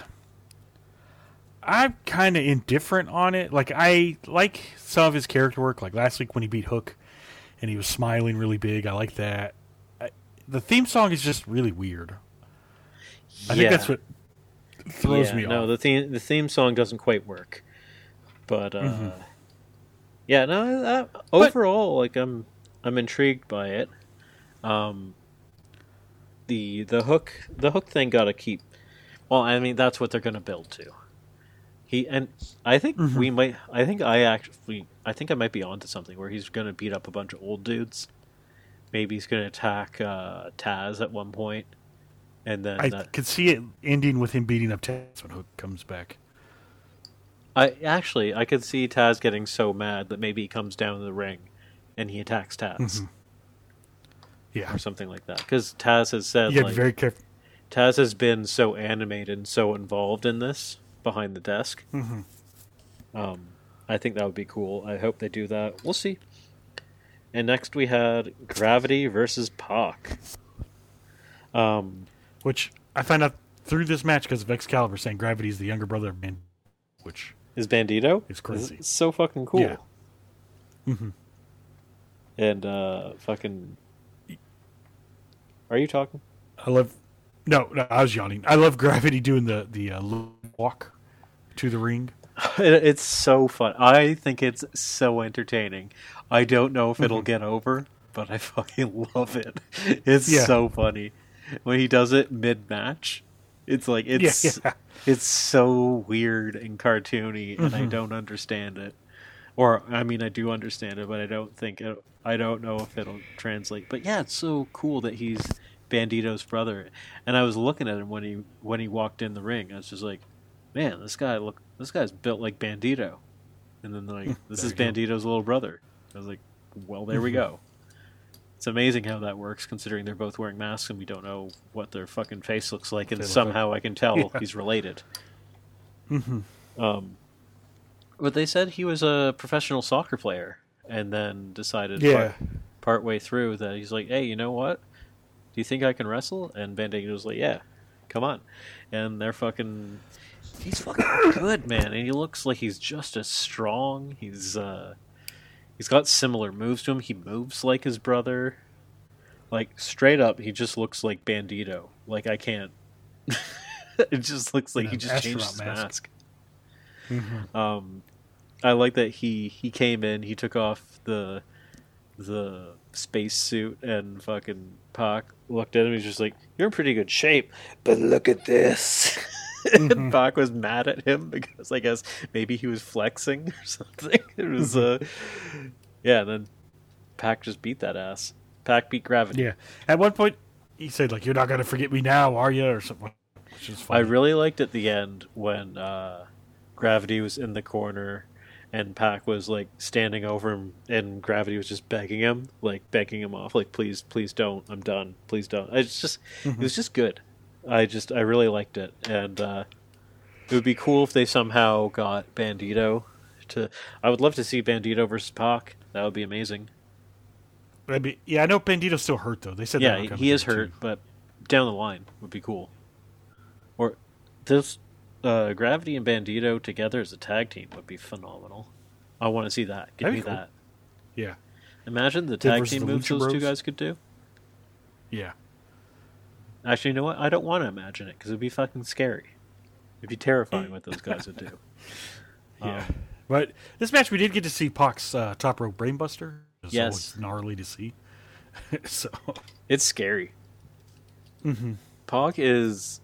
I'm kind of indifferent on it. Like I like some of his character work. Like last week when he beat Hook, and he was smiling really big. I like that. I, the theme song is just really weird. I think that's what throws yeah, me no, off. No, the theme the theme song doesn't quite work. But uh, mm-hmm. yeah, no. Uh, overall, but, like I'm I'm intrigued by it. Um, the the hook the hook thing got to keep. Well, I mean that's what they're going to build to. He and I think mm-hmm. we might. I think I actually. I think I might be onto something where he's going to beat up a bunch of old dudes. Maybe he's going to attack uh, Taz at one point, and then I that, could see it ending with him beating up Taz when Hook comes back. I actually I could see Taz getting so mad that maybe he comes down to the ring, and he attacks Taz. Mm-hmm. Yeah, or something like that. Because Taz has said, "You like, very careful." Taz has been so animated and so involved in this behind the desk. Mm-hmm. Um, I think that would be cool. I hope they do that. We'll see. And next we had Gravity versus Pac. Um, which I find out through this match because of Excalibur saying Gravity is the younger brother of Man, which is Bandito. It's crazy. It's so fucking cool. Yeah. Mm-hmm. And uh, fucking. Are you talking? I love. No, no, I was yawning. I love Gravity doing the the uh, walk to the ring. It's so fun. I think it's so entertaining. I don't know if it'll mm-hmm. get over, but I fucking love it. It's yeah. so funny when he does it mid match. It's like it's yeah, yeah. it's so weird and cartoony, and mm-hmm. I don't understand it. Or I mean, I do understand it, but I don't think it, I don't know if it'll translate. But yeah, it's so cool that he's Bandito's brother. And I was looking at him when he when he walked in the ring. I was just like, man, this guy look this guy's built like Bandito. And then like this is Bandito's go. little brother. I was like, well, there we mm-hmm. go. It's amazing how that works, considering they're both wearing masks and we don't know what their fucking face looks like, and somehow like... I can tell yeah. he's related. Mm-hmm. Um, but they said he was a professional soccer player, and then decided yeah. part, way through that he's like, hey, you know what? Do you think I can wrestle? And Bandito was like, yeah, come on. And they're fucking. He's fucking good, man, and he looks like he's just as strong. He's uh, He's got similar moves to him. He moves like his brother. Like straight up, he just looks like Bandito. Like I can't. it just looks like he just changed his mask. mask. Mm-hmm. Um, I like that he he came in. He took off the the space suit and fucking Pac looked at him. He's just like, "You're in pretty good shape, but look at this." mm-hmm. and Pac was mad at him because I guess maybe he was flexing or something. It was mm-hmm. uh yeah, and then Pac just beat that ass. Pac beat Gravity. Yeah. At one point he said like you're not gonna forget me now, are you? or something. Which is funny. I really liked at the end when uh, Gravity was in the corner and Pac was like standing over him and Gravity was just begging him, like begging him off, like please, please don't, I'm done, please don't. It's just mm-hmm. it was just good. I just I really liked it, and uh, it would be cool if they somehow got Bandito to. I would love to see Bandito versus Pac. That would be amazing. But be, yeah, I know Bandito's still hurt though. They said yeah, he is hurt, too. but down the line would be cool. Or this uh, Gravity and Bandito together as a tag team would be phenomenal. I want to see that. Give That'd me cool. that. Yeah. Imagine the tag team moves those Bros. two guys could do. Yeah. Actually, you know what? I don't want to imagine it because it'd be fucking scary. It'd be terrifying what those guys would do. Yeah. Um, but this match, we did get to see Pac's uh, top rope brainbuster. Yes. it's gnarly to see. so it's scary. Mm-hmm. Pac is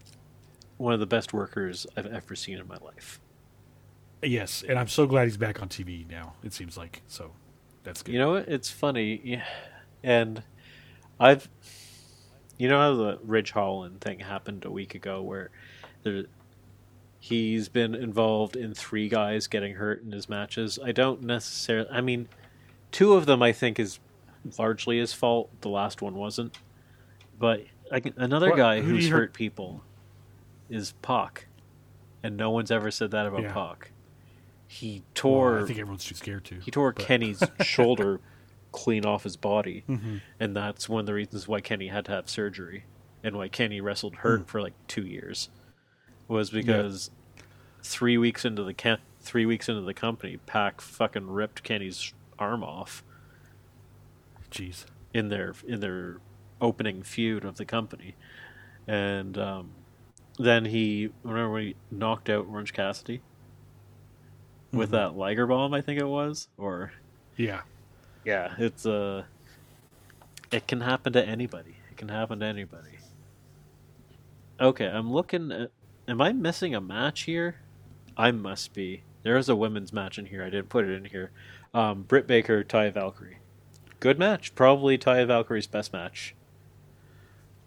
one of the best workers I've ever seen in my life. Yes, and I'm so glad he's back on TV now. It seems like so. That's good. You know what? It's funny, yeah. and I've you know how the Ridge Holland thing happened a week ago, where there, he's been involved in three guys getting hurt in his matches. I don't necessarily. I mean, two of them I think is largely his fault. The last one wasn't. But I, another what, guy who's hurt, hurt people is Pac, and no one's ever said that about yeah. Pac. He tore. Well, I think everyone's too scared to. He tore but. Kenny's shoulder clean off his body, mm-hmm. and that's one of the reasons why Kenny had to have surgery, and why Kenny wrestled hurt mm. for like two years, was because yeah. three weeks into the three weeks into the company, Pac fucking ripped Kenny's arm off. Jeez. In their in their opening feud of the company, and um, then he remember when he knocked out Orange Cassidy with mm-hmm. that Liger bomb, I think it was, or yeah, yeah, it's uh it can happen to anybody. It can happen to anybody. Okay, I'm looking at am I missing a match here? I must be. There's a women's match in here. I didn't put it in here. Um, Britt Baker, Taya Valkyrie. Good match. Probably Taya Valkyrie's best match.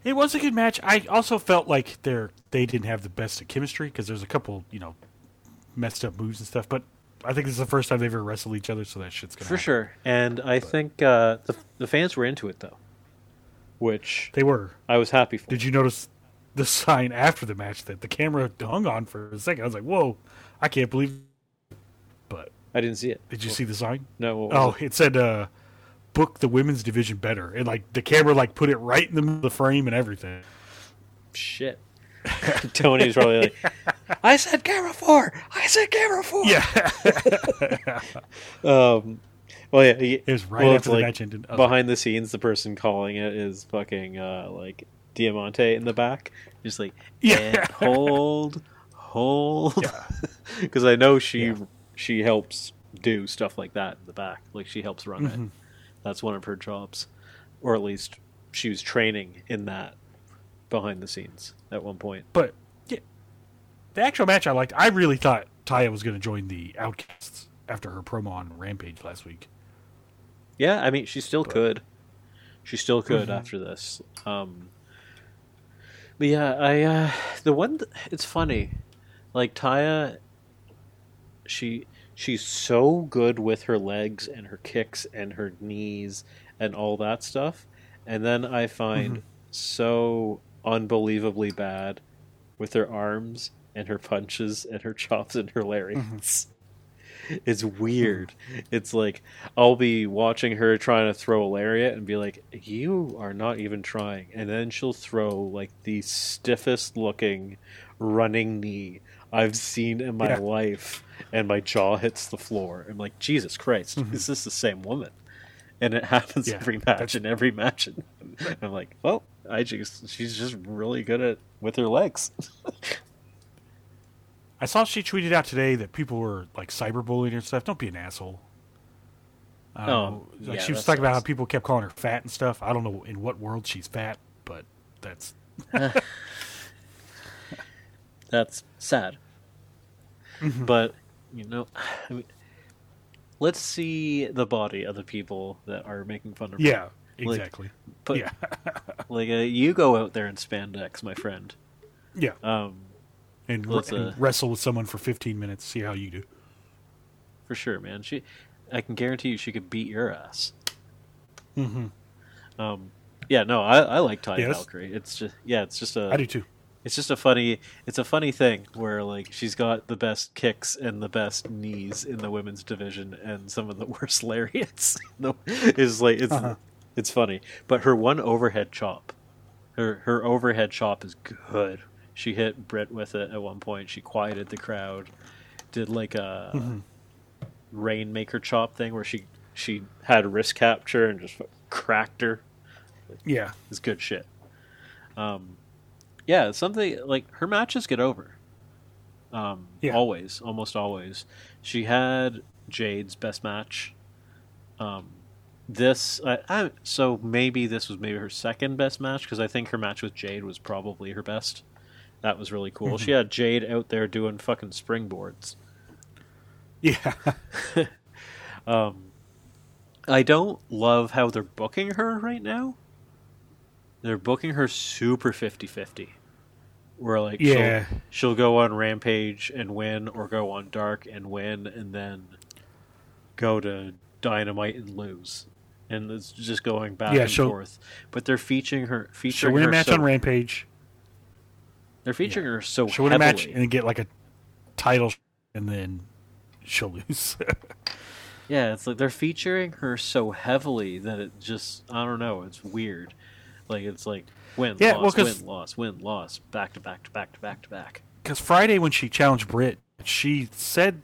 It was a good match. I also felt like they're they didn't have the best of chemistry because there's a couple, you know, messed up moves and stuff. But I think this is the first time they've ever wrestled each other, so that shit's gonna for happen. sure. And I but. think uh, the the fans were into it though, which they were. I was happy for. Did you notice the sign after the match that the camera hung on for a second? I was like, "Whoa, I can't believe." But I didn't see it. Did you well, see the sign? No. oh, it? it? said uh, "Book the women's division better," and like the camera like put it right in the the frame and everything. Shit. Tony's probably like, I said camera four. I said camera four. Yeah. um, well, yeah, he, it was right well, after the like, match ended. Behind the scenes, the person calling it is fucking uh, like Diamante in the back, just like yeah, hold, hold, because I know she yeah. she helps do stuff like that in the back, like she helps run mm-hmm. it. That's one of her jobs, or at least she was training in that behind the scenes at one point. But yeah, the actual match I liked. I really thought Taya was going to join the Outcasts after her promo on Rampage last week. Yeah, I mean, she still but, could. She still could mm-hmm. after this. Um, but yeah, I uh, the one. Th- it's funny, like Taya. She she's so good with her legs and her kicks and her knees and all that stuff, and then I find mm-hmm. so unbelievably bad with her arms and her punches and her chops and her lariats. Mm-hmm. It's weird. It's like I'll be watching her trying to throw a lariat and be like, "You are not even trying," and then she'll throw like the stiffest looking running knee I've seen in my yeah. life, and my jaw hits the floor. I'm like, Jesus Christ, mm-hmm. is this the same woman? And it happens yeah, every match and every match. And I'm like, well, I just she's just really good at with her legs. I saw she tweeted out today that people were like cyberbullying and stuff. Don't be an asshole. oh, like yeah, she was talking about how people kept calling her fat and stuff. I don't know in what world she's fat, but that's that's sad. Mm-hmm. But you know, I mean, let's see the body of the people that are making fun of her. Yeah, exactly. Like, but, yeah, like uh, you go out there in spandex, my friend. Yeah. Um, and, and uh, wrestle with someone for 15 minutes, see how you do. For sure, man. She, I can guarantee you, she could beat your ass. Mm-hmm. Um, yeah, no, I, I like Taya yes. Valkyrie. It's just, yeah, it's just a. I do too it's just a funny it's a funny thing where like she's got the best kicks and the best knees in the women's division and some of the worst lariats no, is like it's uh-huh. It's funny but her one overhead chop her her overhead chop is good she hit Britt with it at one point she quieted the crowd did like a mm-hmm. rainmaker chop thing where she she had wrist capture and just cracked her yeah it's good shit um yeah, something like her matches get over. Um, yeah. always, almost always. She had Jade's best match. Um, this, I, I, so maybe this was maybe her second best match because I think her match with Jade was probably her best. That was really cool. Mm-hmm. She had Jade out there doing fucking springboards. Yeah. um, I don't love how they're booking her right now. They're booking her super 50-50 where like yeah. she'll, she'll go on Rampage and win, or go on Dark and win, and then go to Dynamite and lose, and it's just going back yeah, and forth. But they're featuring her. Featuring she'll win a match so, on Rampage. They're featuring yeah. her so. She'll heavily. win a match and get like a title, and then she'll lose. yeah, it's like they're featuring her so heavily that it just I don't know. It's weird. Like it's like Win, yeah, loss, well, win, loss, win, loss, back to back to back to back to back. Because Friday when she challenged Britt, she said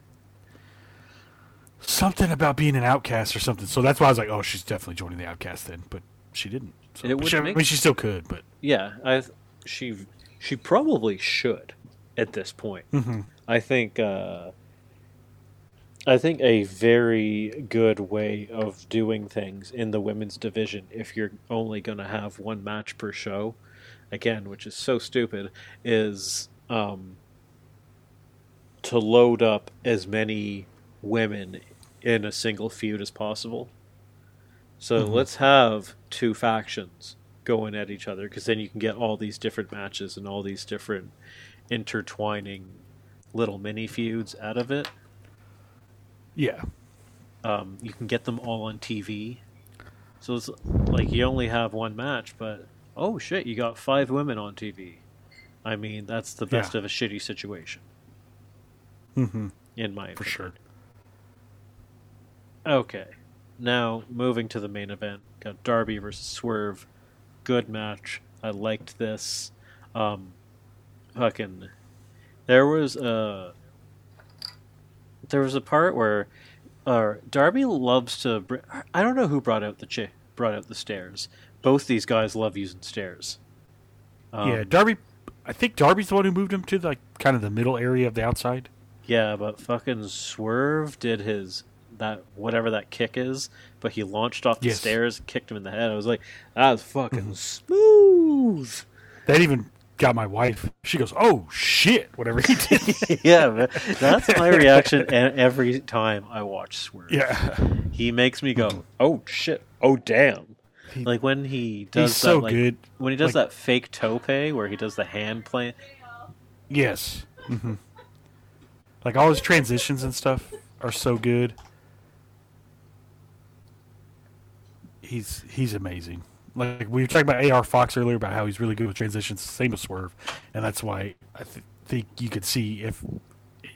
something about being an outcast or something. So that's why I was like, oh, she's definitely joining the outcast then. But she didn't. So, it would she, make, I mean, she still could, but yeah, I she she probably should at this point. Mm-hmm. I think uh, I think a very good way of doing things in the women's division, if you're only going to have one match per show, again, which is so stupid, is um, to load up as many women in a single feud as possible. So mm-hmm. let's have two factions going at each other because then you can get all these different matches and all these different intertwining little mini feuds out of it yeah. Um, you can get them all on TV. So it's like you only have one match, but oh shit, you got five women on TV. I mean, that's the best yeah. of a shitty situation. Mm-hmm. In my For sure. Okay. Now, moving to the main event. Got Darby versus Swerve. Good match. I liked this. Um, fucking. There was a there was a part where uh, Darby loves to. Br- I don't know who brought out the chi- brought out the stairs. Both these guys love using stairs. Um, yeah, Darby. I think Darby's the one who moved him to like kind of the middle area of the outside. Yeah, but fucking Swerve did his that whatever that kick is, but he launched off the yes. stairs, kicked him in the head. I was like, that was fucking mm-hmm. smooth. That even got my wife. She goes, "Oh shit!" Whatever he did. yeah, that's my reaction every time I watch Swerve. Yeah, he makes me go, "Oh shit! Oh damn!" He, like when he does he's that, so like, good. When he does like, that fake tope where he does the hand plant. Yes. Mm-hmm. Like all his transitions and stuff are so good. He's he's amazing. Like we were talking about AR Fox earlier about how he's really good with transitions. Same with Swerve, and that's why I th- think you could see if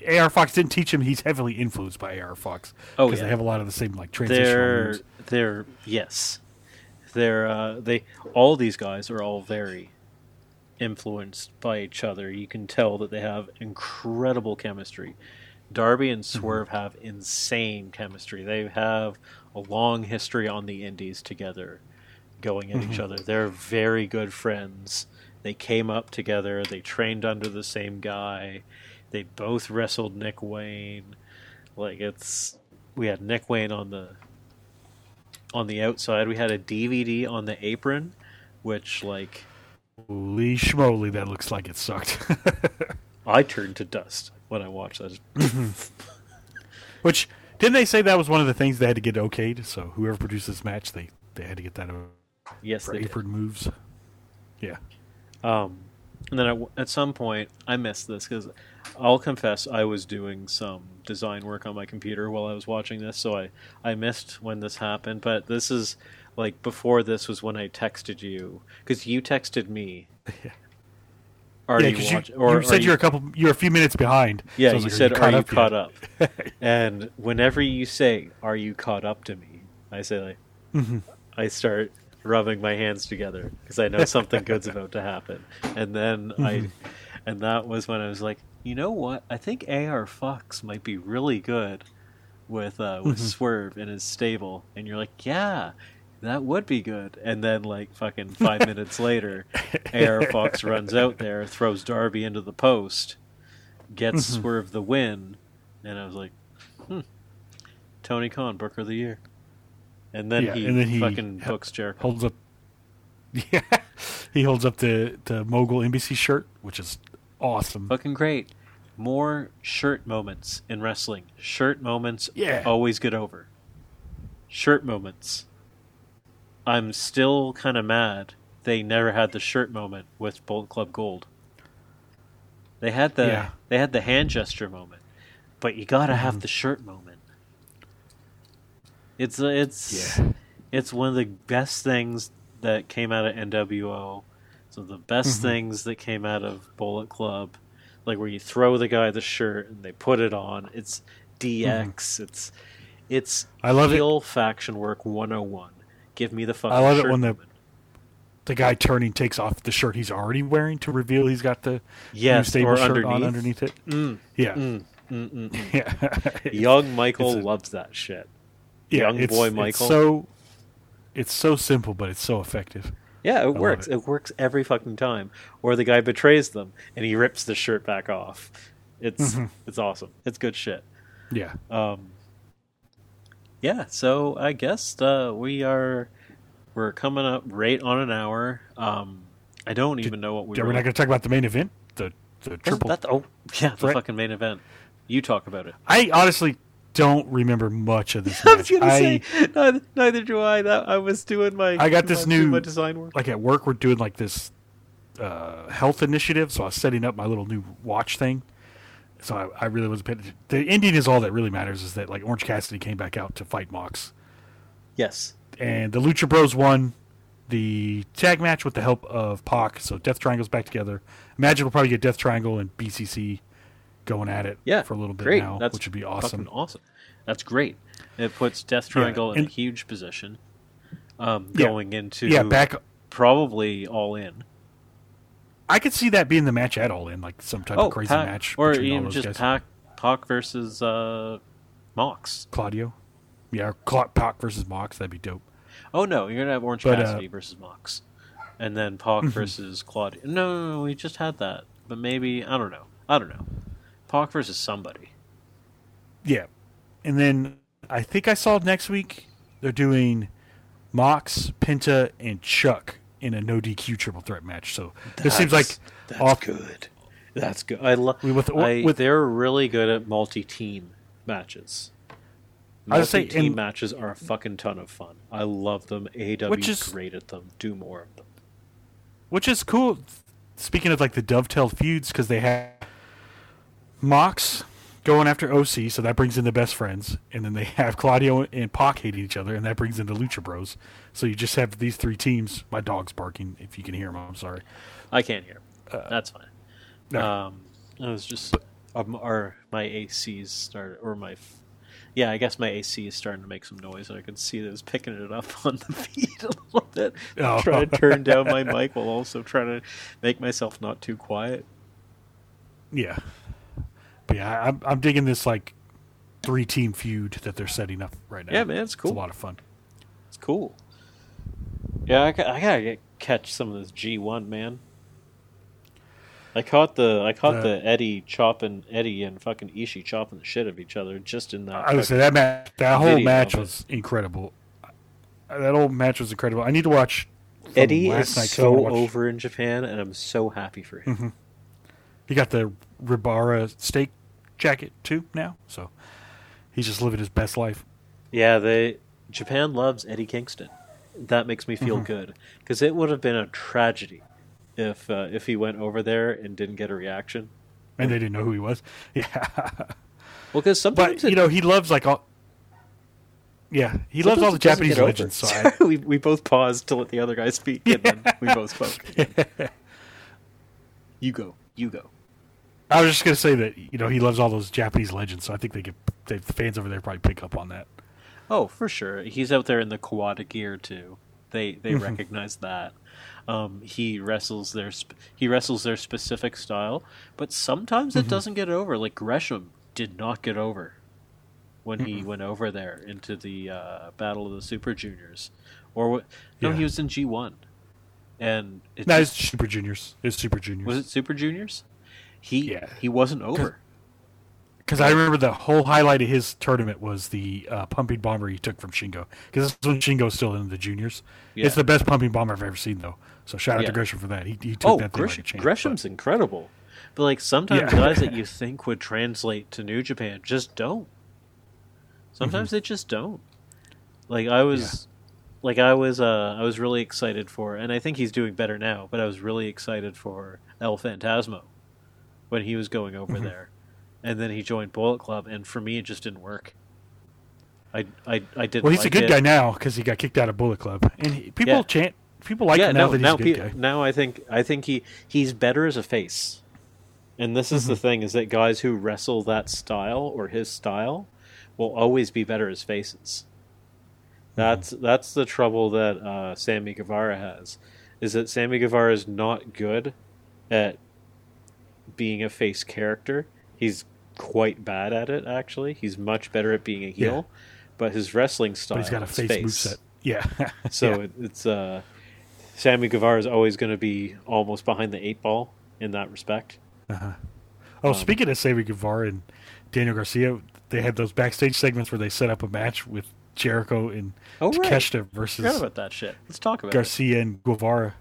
AR Fox didn't teach him, he's heavily influenced by AR Fox. Oh, because yeah. they have a lot of the same like transition. They're moves. they're yes, they're uh, they all these guys are all very influenced by each other. You can tell that they have incredible chemistry. Darby and mm-hmm. Swerve mm-hmm. have insane chemistry. They have a long history on the indies together, going at mm-hmm. each other. They're very good friends. They came up together. They trained under the same guy. They both wrestled Nick Wayne. Like it's we had Nick Wayne on the on the outside. We had a DVD on the apron, which like Holy schmoly, that looks like it sucked. I turned to dust when I watched that. Which didn't they say that was one of the things they had to get okayed? So whoever produced this match, they they had to get that. Yes, for apron did. moves. Yeah. Um, and then I, at some point I missed this because I'll confess I was doing some design work on my computer while I was watching this, so I I missed when this happened. But this is like before this was when I texted you because you texted me. Are yeah, you, you, or, you said you, are a couple, you're a few minutes behind. Yeah, so you like, said, "Are you caught, up, are you caught up?" and whenever you say, "Are you caught up to me?" I say like, mm-hmm. I start rubbing my hands together because I know something good's about to happen, and then mm-hmm. I, and that was when I was like, you know what? I think AR Fox might be really good with uh, with mm-hmm. Swerve in his stable, and you're like, yeah, that would be good. And then, like, fucking five minutes later, AR Fox runs out there, throws Darby into the post, gets mm-hmm. Swerve the win. And I was like, hmm, Tony Khan, Booker of the Year. And then, yeah, he, and then he fucking ha- books Jericho. Holds up. Yeah. he holds up the, the Mogul Embassy shirt, which is awesome. Fucking great. More shirt moments in wrestling. Shirt moments yeah. always get over. Shirt moments I'm still kind of mad they never had the shirt moment with Bullet Club Gold. They had the yeah. they had the hand gesture moment, but you gotta mm-hmm. have the shirt moment. It's uh, it's yeah. it's one of the best things that came out of NWO. So the best mm-hmm. things that came out of Bullet Club, like where you throw the guy the shirt and they put it on. It's DX. Mm-hmm. It's it's I love heel it. faction work 101. Give me the fucking. I love it when the the guy turning takes off the shirt he's already wearing to reveal he's got the yes, new stable shirt underneath. on underneath it. Mm, yeah, mm, mm, mm, mm. yeah. Young Michael a, loves that shit. Yeah, Young boy Michael. It's so it's so simple, but it's so effective. Yeah, it I works. It. it. works every fucking time. Or the guy betrays them and he rips the shirt back off. It's mm-hmm. it's awesome. It's good shit. Yeah. Um, yeah, so I guess uh, we are we're coming up right on an hour. Um, I don't Did, even know what we. Are we're not going to talk about the main event? The the triple. That, oh yeah, the threat? fucking main event. You talk about it. I honestly don't remember much of this. I was going to say neither, neither, do I. That I was doing my. I got this new my design work. Like at work, we're doing like this uh, health initiative, so I was setting up my little new watch thing so I, I really wasn't paying The Indian is all that really matters. Is that like Orange Cassidy came back out to fight Mox. Yes. And the Lucha Bros won the tag match with the help of Pac. So Death Triangle's back together. Imagine we'll probably get Death Triangle and BCC going at it yeah, for a little bit great. now, That's which would be awesome. Awesome. That's great. It puts Death Triangle yeah, in a huge position um, going yeah, into yeah, back probably all in. I could see that being the match at all in like some type oh, of crazy Pac, match, or even just Pac, Pac versus uh, Mox. Claudio, yeah, Cla- Pac versus Mox. That'd be dope. Oh no, you're gonna have Orange but, uh, Cassidy uh, versus Mox, and then Pac versus Claudio. No, no, no, we just had that, but maybe I don't know. I don't know. Pac versus somebody. Yeah, and then I think I saw next week they're doing Mox, Penta, and Chuck in a no DQ triple threat match. So that's, this seems like that's off, good. That's good. I love. With, with, they're really good at multi-team matches. Multi-team matches are a fucking ton of fun. I love them. AW is great at them. Do more of them. Which is cool. Speaking of like the dovetail feuds, because they have Mox going after OC, so that brings in the best friends, and then they have Claudio and Pac hating each other, and that brings in the Lucha Bros. So you just have these three teams. My dog's barking. If you can hear him, I'm sorry. I can't hear. Uh, That's fine. No. Um, I was just um, our my AC's started, or my yeah, I guess my AC is starting to make some noise, and I can see that it's picking it up on the feed a little bit. Oh. I'm trying to turn down my mic while also trying to make myself not too quiet. Yeah, but yeah, I'm, I'm digging this like three team feud that they're setting up right now. Yeah, man, it's cool. It's a lot of fun. It's cool. Yeah, I, I gotta get, catch some of this G1, man. I caught the I caught the, the Eddie chopping Eddie and fucking Ishii chopping the shit of each other just in that. I would say that match, that whole match was incredible. That whole match was incredible. I need to watch. Eddie is so over in Japan, and I'm so happy for him. Mm-hmm. He got the Ribera steak jacket too now, so he's just living his best life. Yeah, they Japan loves Eddie Kingston. That makes me feel mm-hmm. good because it would have been a tragedy if uh, if he went over there and didn't get a reaction. And they didn't know who he was. Yeah. Well, because sometimes but, you know he loves like all. Yeah, he loves all the Japanese legends. So I... we we both paused to let the other guy speak, and yeah. then we both spoke. Yeah. You go. You go. I was just going to say that you know he loves all those Japanese legends, so I think they get they, the fans over there probably pick up on that. Oh, for sure. He's out there in the Kawada gear too. They they mm-hmm. recognize that. Um, he wrestles their sp- he wrestles their specific style, but sometimes mm-hmm. it doesn't get over. Like Gresham did not get over when mm-hmm. he went over there into the uh, Battle of the Super Juniors, or what? No, yeah. he was in G one, and it no, just, it's Super Juniors. It's Super Juniors. Was it Super Juniors? He yeah. he wasn't over. Because I remember the whole highlight of his tournament was the uh, pumping bomber he took from Shingo. Because this when Shingo's still in the juniors. Yeah. It's the best pumping bomber I've ever seen, though. So shout out yeah. to Gresham for that. He, he took oh, that thing like champ, Gresham's but. incredible. But like sometimes yeah. guys that you think would translate to New Japan just don't. Sometimes mm-hmm. they just don't. Like I was like I was uh I was really excited for and I think he's doing better now, but I was really excited for El Phantasmo when he was going over mm-hmm. there and then he joined Bullet Club, and for me, it just didn't work. I I I did. Well, he's like a good it. guy now because he got kicked out of Bullet Club, and he, people yeah. chant. People like yeah, him now no, that he's now, a good guy. Now I think I think he he's better as a face, and this is mm-hmm. the thing: is that guys who wrestle that style or his style will always be better as faces. That's mm-hmm. that's the trouble that uh, Sammy Guevara has, is that Sammy Guevara is not good at being a face character. He's quite bad at it. Actually, he's much better at being a heel, yeah. but his wrestling style. But he's got a face, face. moveset. Yeah. so yeah. It, it's uh, Sammy Guevara is always going to be almost behind the eight ball in that respect. Uh-huh. Oh, um, speaking of Sammy Guevara and Daniel Garcia, they had those backstage segments where they set up a match with Jericho and oh, Takeshita right. versus. Forgot about that shit. Let's talk about Garcia it. and Guevara.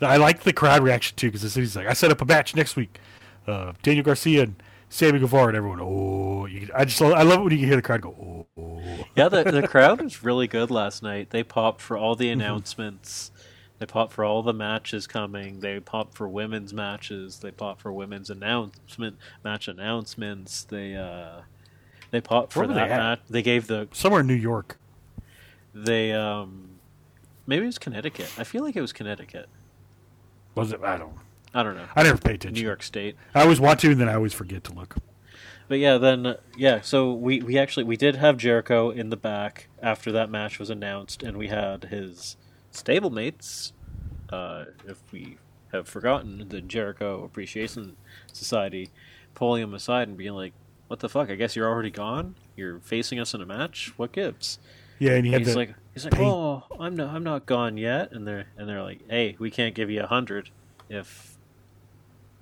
I like the crowd reaction too because he's like, "I set up a match next week." Uh, Daniel Garcia and Sammy Guevara and everyone. Oh, you, I just I love it when you can hear the crowd go. Oh, oh. yeah, the the crowd was really good last night. They popped for all the mm-hmm. announcements. They popped for all the matches coming. They popped for women's matches. They popped for women's announcement match announcements. They uh, they popped for that they match. They gave the somewhere in New York. They um, maybe it was Connecticut. I feel like it was Connecticut. Was it? I don't. I don't know. I never pay attention. New York State. I always want to, and then I always forget to look. But yeah, then yeah, so we we actually we did have Jericho in the back after that match was announced, and we had his stablemates. Uh, if we have forgotten the Jericho Appreciation Society, pulling him aside and being like, "What the fuck? I guess you're already gone. You're facing us in a match. What gives?" Yeah, and, he he's like, he's like, "Oh, I'm not, I'm not gone yet." And they're and they're like, "Hey, we can't give you a hundred if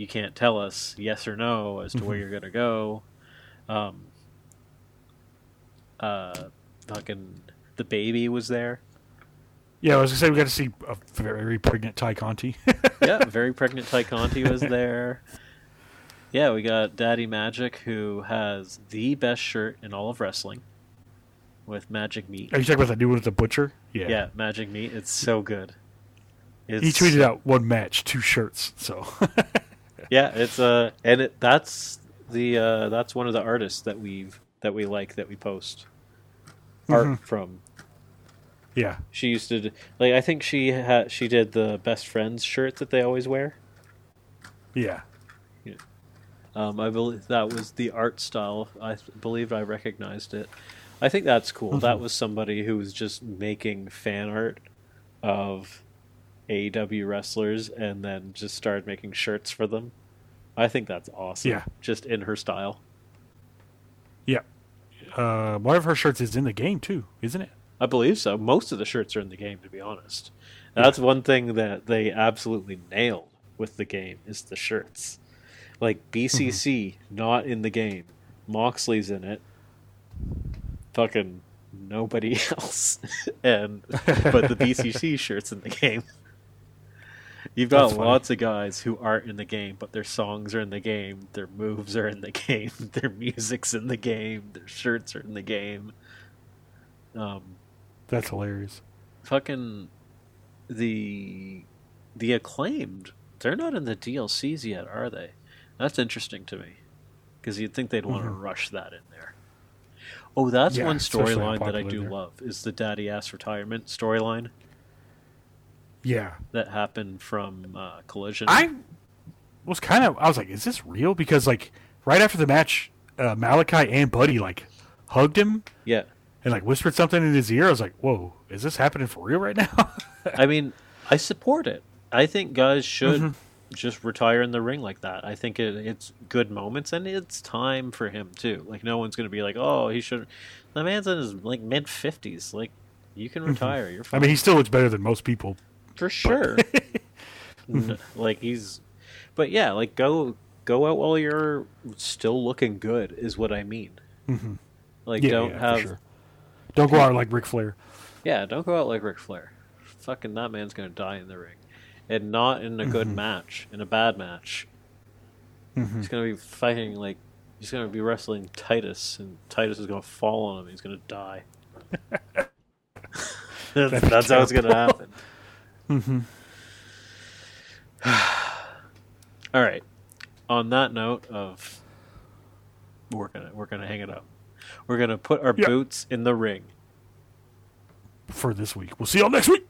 you can't tell us yes or no as to where mm-hmm. you're gonna go. Um, uh, fucking the baby was there. Yeah, I was gonna say we got to see a very pregnant Tay Conti. yeah, very pregnant Tay Conti was there. Yeah, we got Daddy Magic, who has the best shirt in all of wrestling, with Magic Meat. Are you talking about the new one with the butcher? Yeah, yeah, Magic Meat. It's so good. It's, he tweeted out one match, two shirts. So yeah, it's uh, and it, that's the uh, that's one of the artists that we've that we like that we post art mm-hmm. from. Yeah, she used to like. I think she had she did the best friends shirt that they always wear. Yeah. yeah. Um, I believe that was the art style. I believe I recognized it. I think that's cool. Mm-hmm. That was somebody who was just making fan art of AEW wrestlers and then just started making shirts for them. I think that's awesome. Yeah. Just in her style. Yeah. Uh, one of her shirts is in the game too, isn't it? I believe so. Most of the shirts are in the game, to be honest. That's yeah. one thing that they absolutely nailed with the game is the shirts. Like BCC, mm-hmm. not in the game. Moxley's in it. Fucking nobody else, and but the BCC shirts in the game. You've got lots of guys who aren't in the game, but their songs are in the game, their moves are in the game, their music's in the game, their shirts are in the game. Um, That's hilarious. Fucking the the acclaimed. They're not in the DLCs yet, are they? That's interesting to me because you'd think they'd want to mm-hmm. rush that in there. Oh, that's yeah, one storyline that I do love is the daddy ass retirement storyline. Yeah, that happened from uh, Collision. I was kind of I was like, is this real? Because like right after the match, uh, Malakai and Buddy like hugged him. Yeah, and like whispered something in his ear. I was like, whoa, is this happening for real right now? I mean, I support it. I think guys should. Mm-hmm just retire in the ring like that. I think it, it's good moments, and it's time for him too. Like no one's going to be like, "Oh, he should." The man's in his like mid fifties. Like you can mm-hmm. retire. You're. Fine. I mean, he still looks better than most people for sure. like he's, but yeah, like go go out while you're still looking good is what I mean. Mm-hmm. Like yeah, don't yeah, have, sure. don't go out like Ric Flair. Yeah, don't go out like Ric Flair. Fucking that man's gonna die in the ring, and not in a good mm-hmm. match, in a bad match. Mm-hmm. He's gonna be fighting like he's gonna be wrestling Titus, and Titus is gonna fall on him. He's gonna die. that's, that's how it's gonna happen. Mm-hmm. All right. On that note of we're gonna we're gonna hang it up. We're gonna put our yep. boots in the ring for this week. We'll see y'all next week.